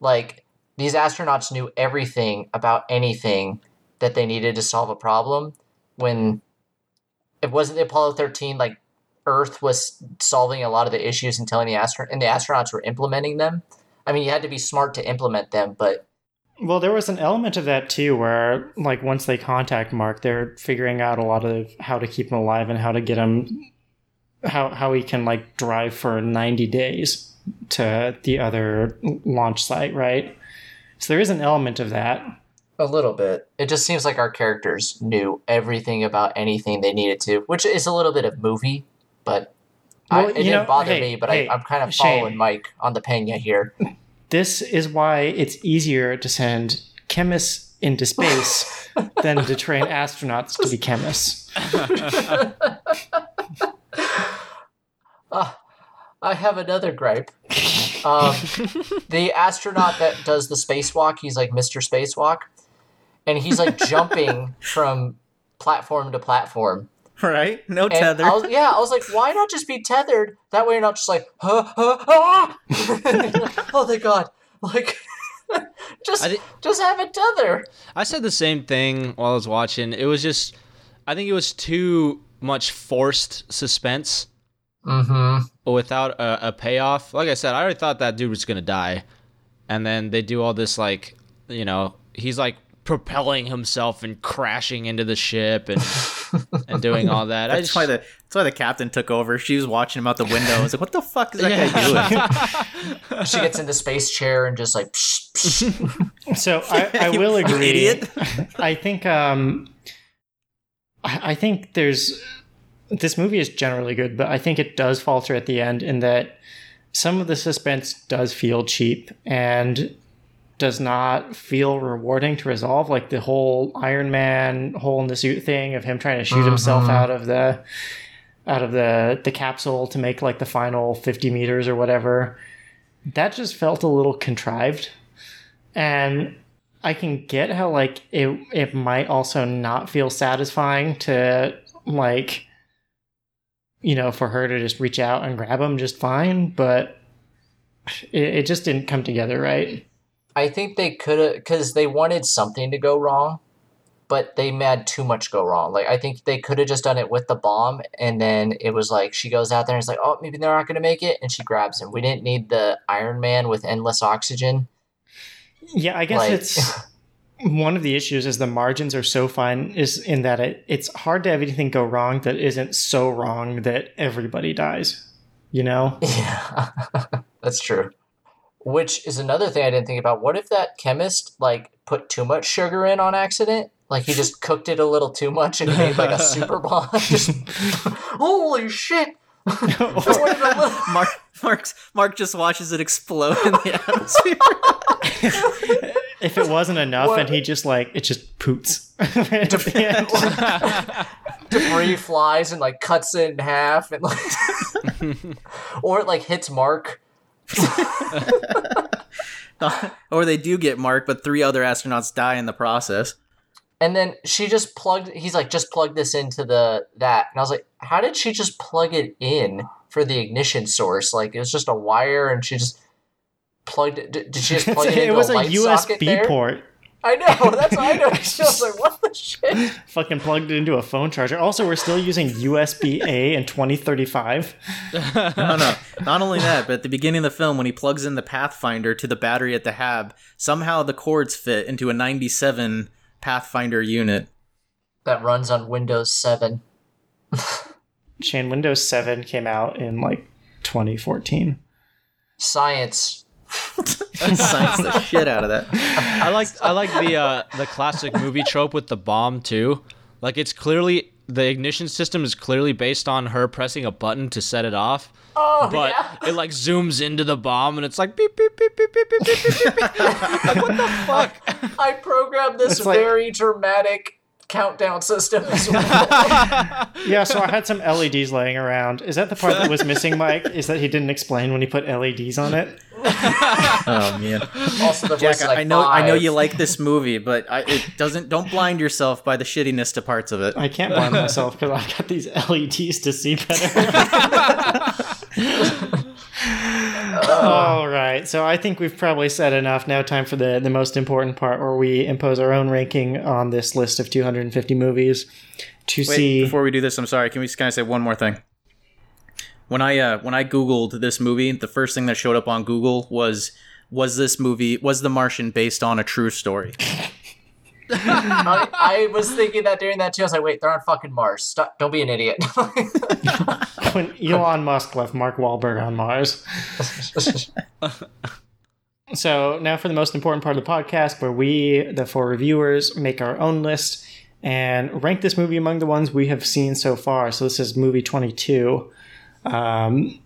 Like these astronauts knew everything about anything that they needed to solve a problem. When it wasn't the Apollo thirteen, like Earth was solving a lot of the issues and telling the astro and the astronauts were implementing them. I mean, you had to be smart to implement them, but Well, there was an element of that too, where like once they contact Mark, they're figuring out a lot of how to keep him alive and how to get him, how how he can like drive for ninety days to the other launch site, right? So there is an element of that. A little bit. It just seems like our characters knew everything about anything they needed to, which is a little bit of movie, but I, it didn't know, bother hey, me. But hey, I, I'm kind of Shane. following Mike on the Pena here. This is why it's easier to send chemists into space (laughs) than to train astronauts to be chemists. (laughs) Ah, I have another gripe. Um, the astronaut that does the spacewalk, he's like Mr. Spacewalk, and he's like jumping (laughs) from platform to platform. (laughs) Right? No tether. I was, yeah, I was like, why not just be tethered? That way you're not just like, huh, huh, ah! (laughs) oh, thank God. Like, (laughs) just, I just have a tether. I said the same thing while I was watching. It was just, I think it was too much forced suspense Mm-hmm. without a, a payoff. Like I said, I already thought that dude was gonna die, and then they do all this like, you know, he's like propelling himself and crashing into the ship and and doing all that. (laughs) I That's just, why the that's why the captain took over. She was watching him out the window. I was like, "What the fuck is that guy doing?" (laughs) She gets in the space chair and just like, psh, psh. (laughs) So I, I will agree. idiot. I think um, I I think there's this movie is generally good, but I think it does falter at the end in that some of the suspense does feel cheap and does not feel rewarding to resolve. Like the whole Iron Man hole in the suit thing of him trying to shoot himself mm-hmm. out of the out of the the capsule to make like the final 50 meters or whatever. That just felt a little contrived. And I can get how like it it might also not feel satisfying to like you know for her to just reach out and grab him just fine, but it, it just didn't come together right. I think they could have, because they wanted something to go wrong, but they made too much go wrong. Like, I think they could have just done it with the bomb, and then it was like she goes out there and it's like, oh, maybe they're not going to make it, and she grabs him. We didn't need the Iron Man with endless oxygen. Yeah, I guess Like- it's (laughs) one of the issues is the margins are so fine is in that it it's hard to have anything go wrong that isn't so wrong that everybody dies. You know? (laughs) Yeah, (laughs) that's true. Which is another thing I didn't think about. What if that chemist like put too much sugar in on accident? Like he just (laughs) cooked it a little too much and made like a super (laughs) bomb. (laughs) Just holy shit! What if a little- Mark Mark's, Mark just watches it explode in the atmosphere. if it wasn't enough What- and he just like it just poots at the debris flies and like cuts it in half and like or it like hits Mark. Or they do get Mark, but three other astronauts die in the process. And then she just plugged he's like, just plug this into the that. And I was like, how did she just plug it in for the ignition source? Like it was just a wire and she just plugged it did did she just (laughs) plug it into it was a, a light socket USB there? port. I know, that's what I noticed. I was like, what the shit? (laughs) Fucking plugged it into a phone charger. Also, we're still using USB A in 2035. No, no. Not only that, but at the beginning of the film, when he plugs in the Pathfinder to the battery at the hab, somehow the cords fit into a 97 Pathfinder unit. That runs on Windows 7. Shane, Windows 7 came out in like 2014. Science. Science the shit out of that. I like I like the uh, the classic movie trope with the bomb too. Like it's clearly the ignition system is clearly based on her pressing a button to set it off. Oh But yeah. it like zooms into the bomb and it's like beep beep beep beep beep beep beep beep beep. beep. like what the fuck? I programmed this It's like- very dramatic countdown system as (laughs) well. Yeah, so I had some LEDs laying around. Is that the part that was missing, Mike? Is that he didn't explain when he put LEDs on it? (laughs) Oh man, Also, the voice Jack, is like I know I know you like this movie, but I, it doesn't. Don't blind yourself by the shittiness to parts of it. I can't blind myself because I got these LEDs to see better. (laughs) All right, so I think we've probably said enough. Now, time for the the most important part, where we impose our own ranking on this list of 250 movies to Wait, see. before we do this, I'm sorry. Can we just kind of say one more thing? When I uh, when I googled this movie, the first thing that showed up on Google was was this movie was The Martian based on a true story? I, I was thinking that during that too. I was like, wait, they're on fucking Mars. Stop! Don't be an idiot. (laughs) when Elon Musk left Mark Wahlberg on Mars. (laughs) So now for the most important part of the podcast, where we, the four reviewers, make our own list and rank this movie among the ones we have seen so far. So this is movie 22, um,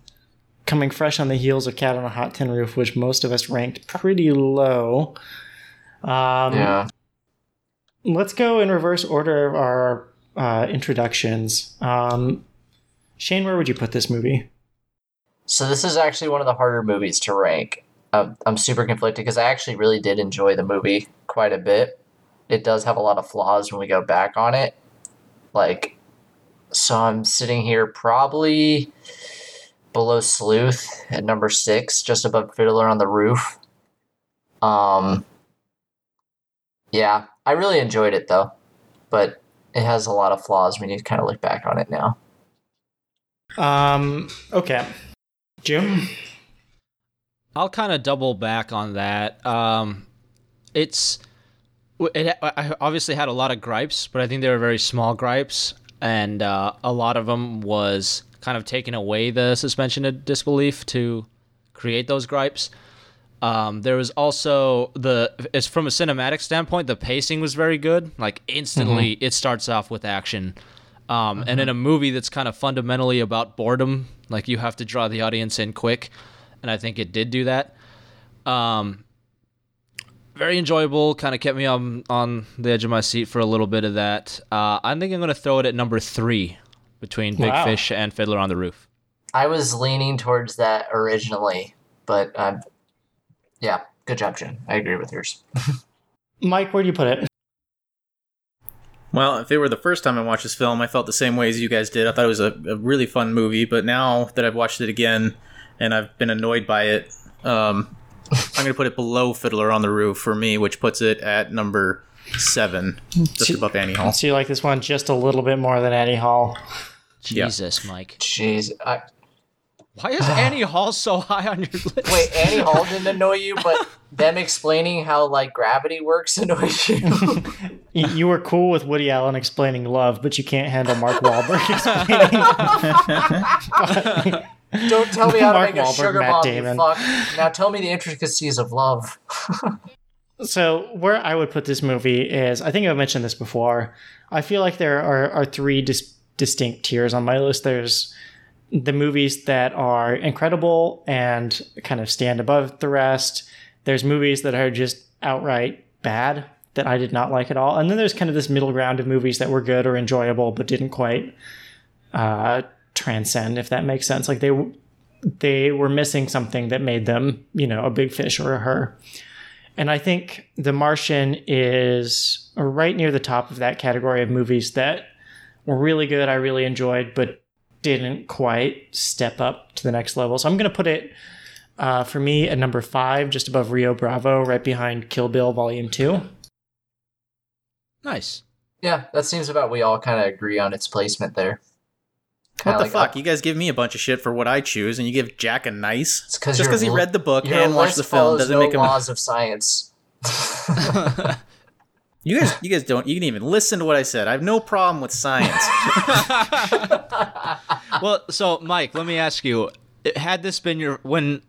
coming fresh on the heels of Cat on a Hot Tin Roof, which most of us ranked pretty low. Um, yeah. Let's go in reverse order of our uh, introductions. Um, Shane, where would you put this movie? So this is actually one of the harder movies to rank. I'm super conflicted because I actually really did enjoy the movie quite a bit. It does have a lot of flaws when we go back on it. Like, so I'm sitting here probably below Sleuth at number six, just above Fiddler on the Roof. Um, yeah, I really enjoyed it though, but it has a lot of flaws when you kind of look back on it now. Um, okay. Jim? I'll kind of double back on that. Um, it's it I obviously had a lot of gripes, but I think they were very small gripes, and uh, a lot of them was kind of taking away the suspension of disbelief to create those gripes. Um, there was also the it's from a cinematic standpoint, the pacing was very good. Like instantly, it starts off with action. Um, And in a movie that's kind of fundamentally about boredom, like you have to draw the audience in quick, and I think it did do that. Um, very enjoyable, kind of kept me on on the edge of my seat for a little bit of that. Uh, I think I'm gonna throw it at number three between Big Wow. Fish and Fiddler on the Roof. I was leaning towards that originally, but um, yeah, good job, Jen. I agree with yours. (laughs) Mike, where do you put it? Well, if it were the first time I watched this film, I felt the same way as you guys did. I thought it was a, a really fun movie, but now that I've watched it again and I've been annoyed by it, um, (laughs) I'm going to put it below Fiddler on the Roof for me, which puts it at number seven, just above Annie Hall. So you like this one just a little bit more than Annie Hall. Yeah. Jesus, Mike. Jeez. I, Why is ah. Annie Hall so high on your list? wait, Annie Hall didn't (laughs) annoy you, but them explaining how like gravity works (laughs) annoys you. You were cool with Woody Allen explaining love, but you can't handle Mark Wahlberg (laughs) explaining. Don't tell me how to Mark make a sugar Matt bomb, Damon. you fuck. Now tell me the intricacies of love. So where I would put this movie is, I think I've mentioned this before. I feel like there are, are three dis- distinct tiers on my list. There's the movies that are incredible and kind of stand above the rest. There's movies that are just outright bad that I did not like at all. And then there's kind of this middle ground of movies that were good or enjoyable but didn't quite uh, transcend, if that makes sense. Like they they were missing something that made them, you know, a big fish or a her. And I think The Martian is right near the top of that category of movies that were really good, I really enjoyed, but didn't quite step up to the next level. So I'm going to put it uh, for me at number five, just above Rio Bravo, right behind Kill Bill Volume 2. Nice. Yeah, that seems about we all kind of agree on its placement there. What Kinda the like, fuck? uh, You guys give me a bunch of shit for what I choose, and you give Jack a nice. It's 'cause Just because he read the book and watched the film doesn't no make him. A, laws of science. (laughs) (laughs) (laughs) you guys, (laughs) you guys don't. You can even listen to what I said. I have no problem with science. (laughs) (laughs) well, so Mike, let me ask you: Had this been your when?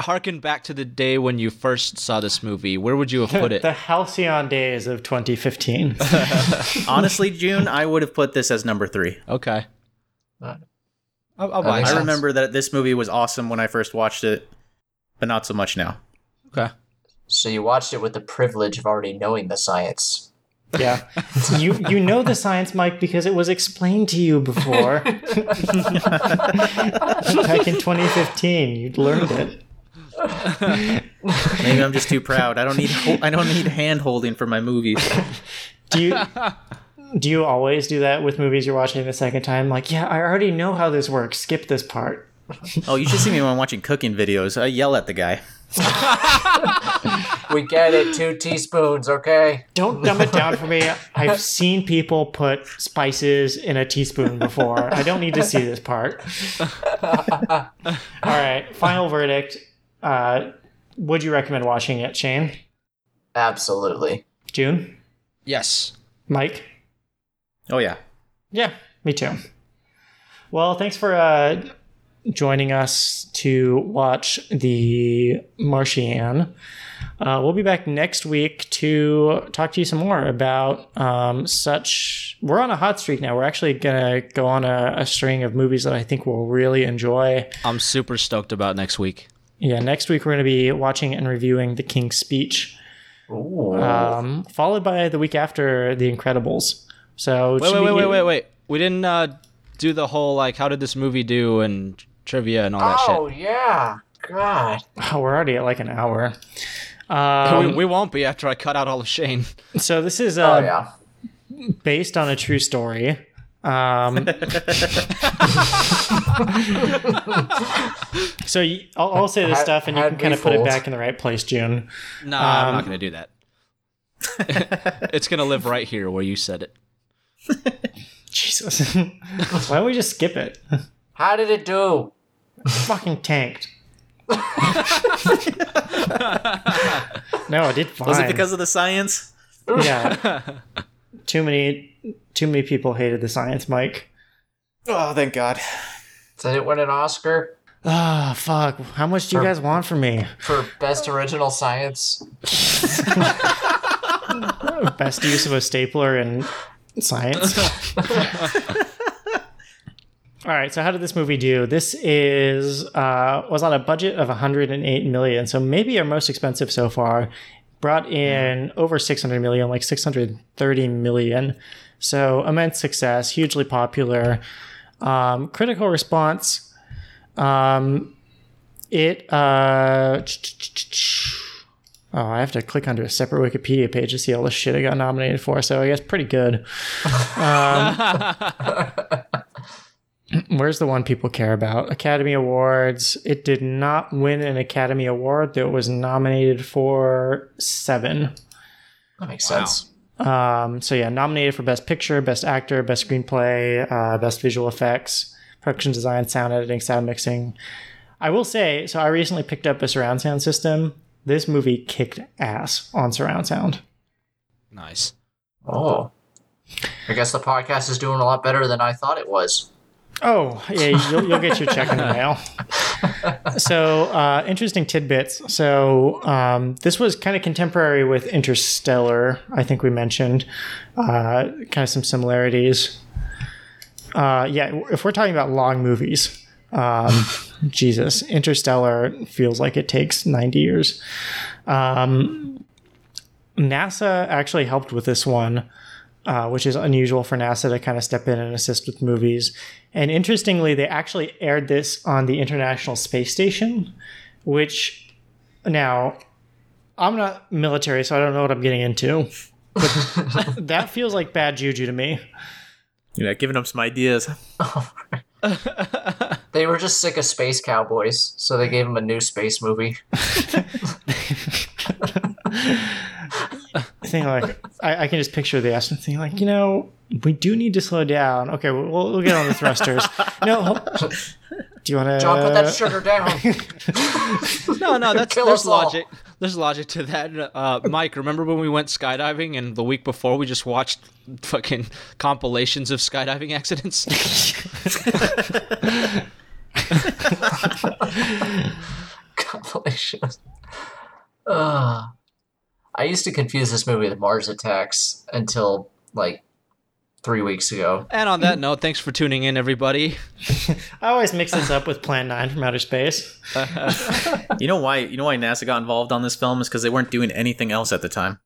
Harken back to the day when you first saw this movie. Where would you have put it? the halcyon days of 2015. Honestly, June, I would have put this as number three. Okay. I'll, I'll buy I sense. remember that this movie was awesome when I first watched it, but not so much now. Okay. So you watched it with the privilege of already knowing the science. yeah. (laughs) You you know the science, Mike, because it was explained to you before. (laughs) Back in 2015, you'd learned it. (laughs) Maybe I'm just too proud. I don't need I don't need hand holding for my movies. Do you do you always do that with movies you're watching the second time? Like, yeah, I already know how this works. Skip this part. (laughs) Oh, you should see me when I'm watching cooking videos. I yell at the guy. (laughs) We get it. Two teaspoons, okay? Don't dumb it down for me. I've (laughs) seen people put spices in a teaspoon before. I don't need to see this part. All right, final verdict. Uh, would you recommend watching it, Shane? Absolutely. June? Yes. Mike? Oh yeah. Yeah, me too. Well, thanks for uh, joining us to watch the Martian. Uh, we'll be back next week to talk to you some more about um, such. We're on a hot streak now. We're actually gonna go on a, a string of movies that I think we'll really enjoy. I'm super stoked about next week. Yeah, next week we're gonna be watching and reviewing The King's Speech, um, followed by the week after The Incredibles. So Wait, wait, wait, wait, wait, wait. We didn't uh, do the whole like how did this movie do and trivia and all that shit. oh yeah. God. (laughs) Oh, we're already at like an hour. Um, we, we won't be after I cut out all of Shane. (laughs) so this is Oh uh, yeah. based on a true story. Um, (laughs) so y- I'll, I'll say this Had- stuff, and you can kind of put it back in the right place, June. No, I'm Um, not gonna do that. it's gonna live right here where you said it. Jesus, why don't we just skip it? How did it do? Fucking tanked. no, I did fine. Was it because of the science? yeah? Too many, too many people hated the science, Mike. Oh, thank God. Did it win an Oscar Ah, fuck. How much do you guys want from me? for best original science? (laughs) Best use of a stapler in science. (laughs) All right, so how did this movie do? This is uh, was on a budget of 108 million, so maybe our most expensive so far. Brought in over 600 million, like 630 million. So immense success, hugely popular. Um, critical response. Um, it. Uh, Oh, I have to click onto a separate Wikipedia page to see all the shit it got nominated for. So I guess pretty good. (laughs) Um, (laughs) (clears throat) where's the one people care about? Academy Awards. It did not win an Academy Award, though it was nominated for seven. That makes Wow. sense. Um, so yeah, nominated for Best Picture, Best Actor, Best Screenplay, uh, Best Visual Effects, Production Design, Sound Editing, Sound Mixing. I will say, so I recently picked up a surround sound system. This movie kicked ass on surround sound. nice. Oh. I guess the podcast is doing a lot better than I thought it was. Oh, yeah, you'll, you'll get your check in the mail. (laughs) So, uh, interesting tidbits. So, um, this was kind of contemporary with Interstellar, I think we mentioned. Uh, kind of some similarities. Uh, yeah, if we're talking about long movies, um, (laughs) Jesus, Interstellar feels like it takes 90 years. Um, NASA actually helped with this one uh, which is unusual for NASA to kind of step in and assist with movies. And interestingly, they actually aired this on the International Space Station, which now I'm not military, so I don't know what I'm getting into. But (laughs) that feels like bad juju to me. Yeah, giving them some ideas. (laughs) They were just sick of space cowboys, so they gave them a new space movie. (laughs) (laughs) Thing like I, I can just picture the astronaut thing like you know we do need to slow down. Okay, we'll, we'll get on the thrusters. no, do you want to? John, put that sugar down. (laughs) No, no, that's Kill there's us all. logic. There's logic to that. Uh, Mike, remember when we went skydiving and the week before we just watched fucking compilations of skydiving accidents? (laughs) compilations. Uh, I used to confuse this movie with Mars Attacks until like three weeks ago. and on that note, thanks for tuning in, everybody. (laughs) I always mix this up with Plan Nine from Outer Space. (laughs) You know why? You know why NASA got involved on this film is because they weren't doing anything else at the time.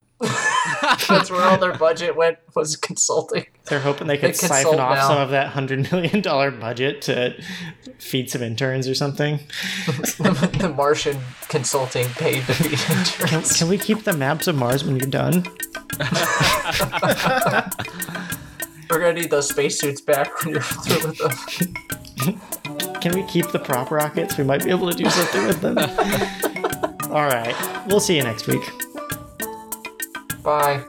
That's where all their budget went was consulting. They're hoping they could They siphon off now. some of that hundred million dollar budget to feed some interns or something. (laughs) the Martian consulting paid to Can, interns. can we keep the maps of Mars when you're done? (laughs) We're gonna need those spacesuits back when you're through with them. Can we keep the prop rockets? We might be able to do something with them. (laughs) All right. We'll see you next week. Bye.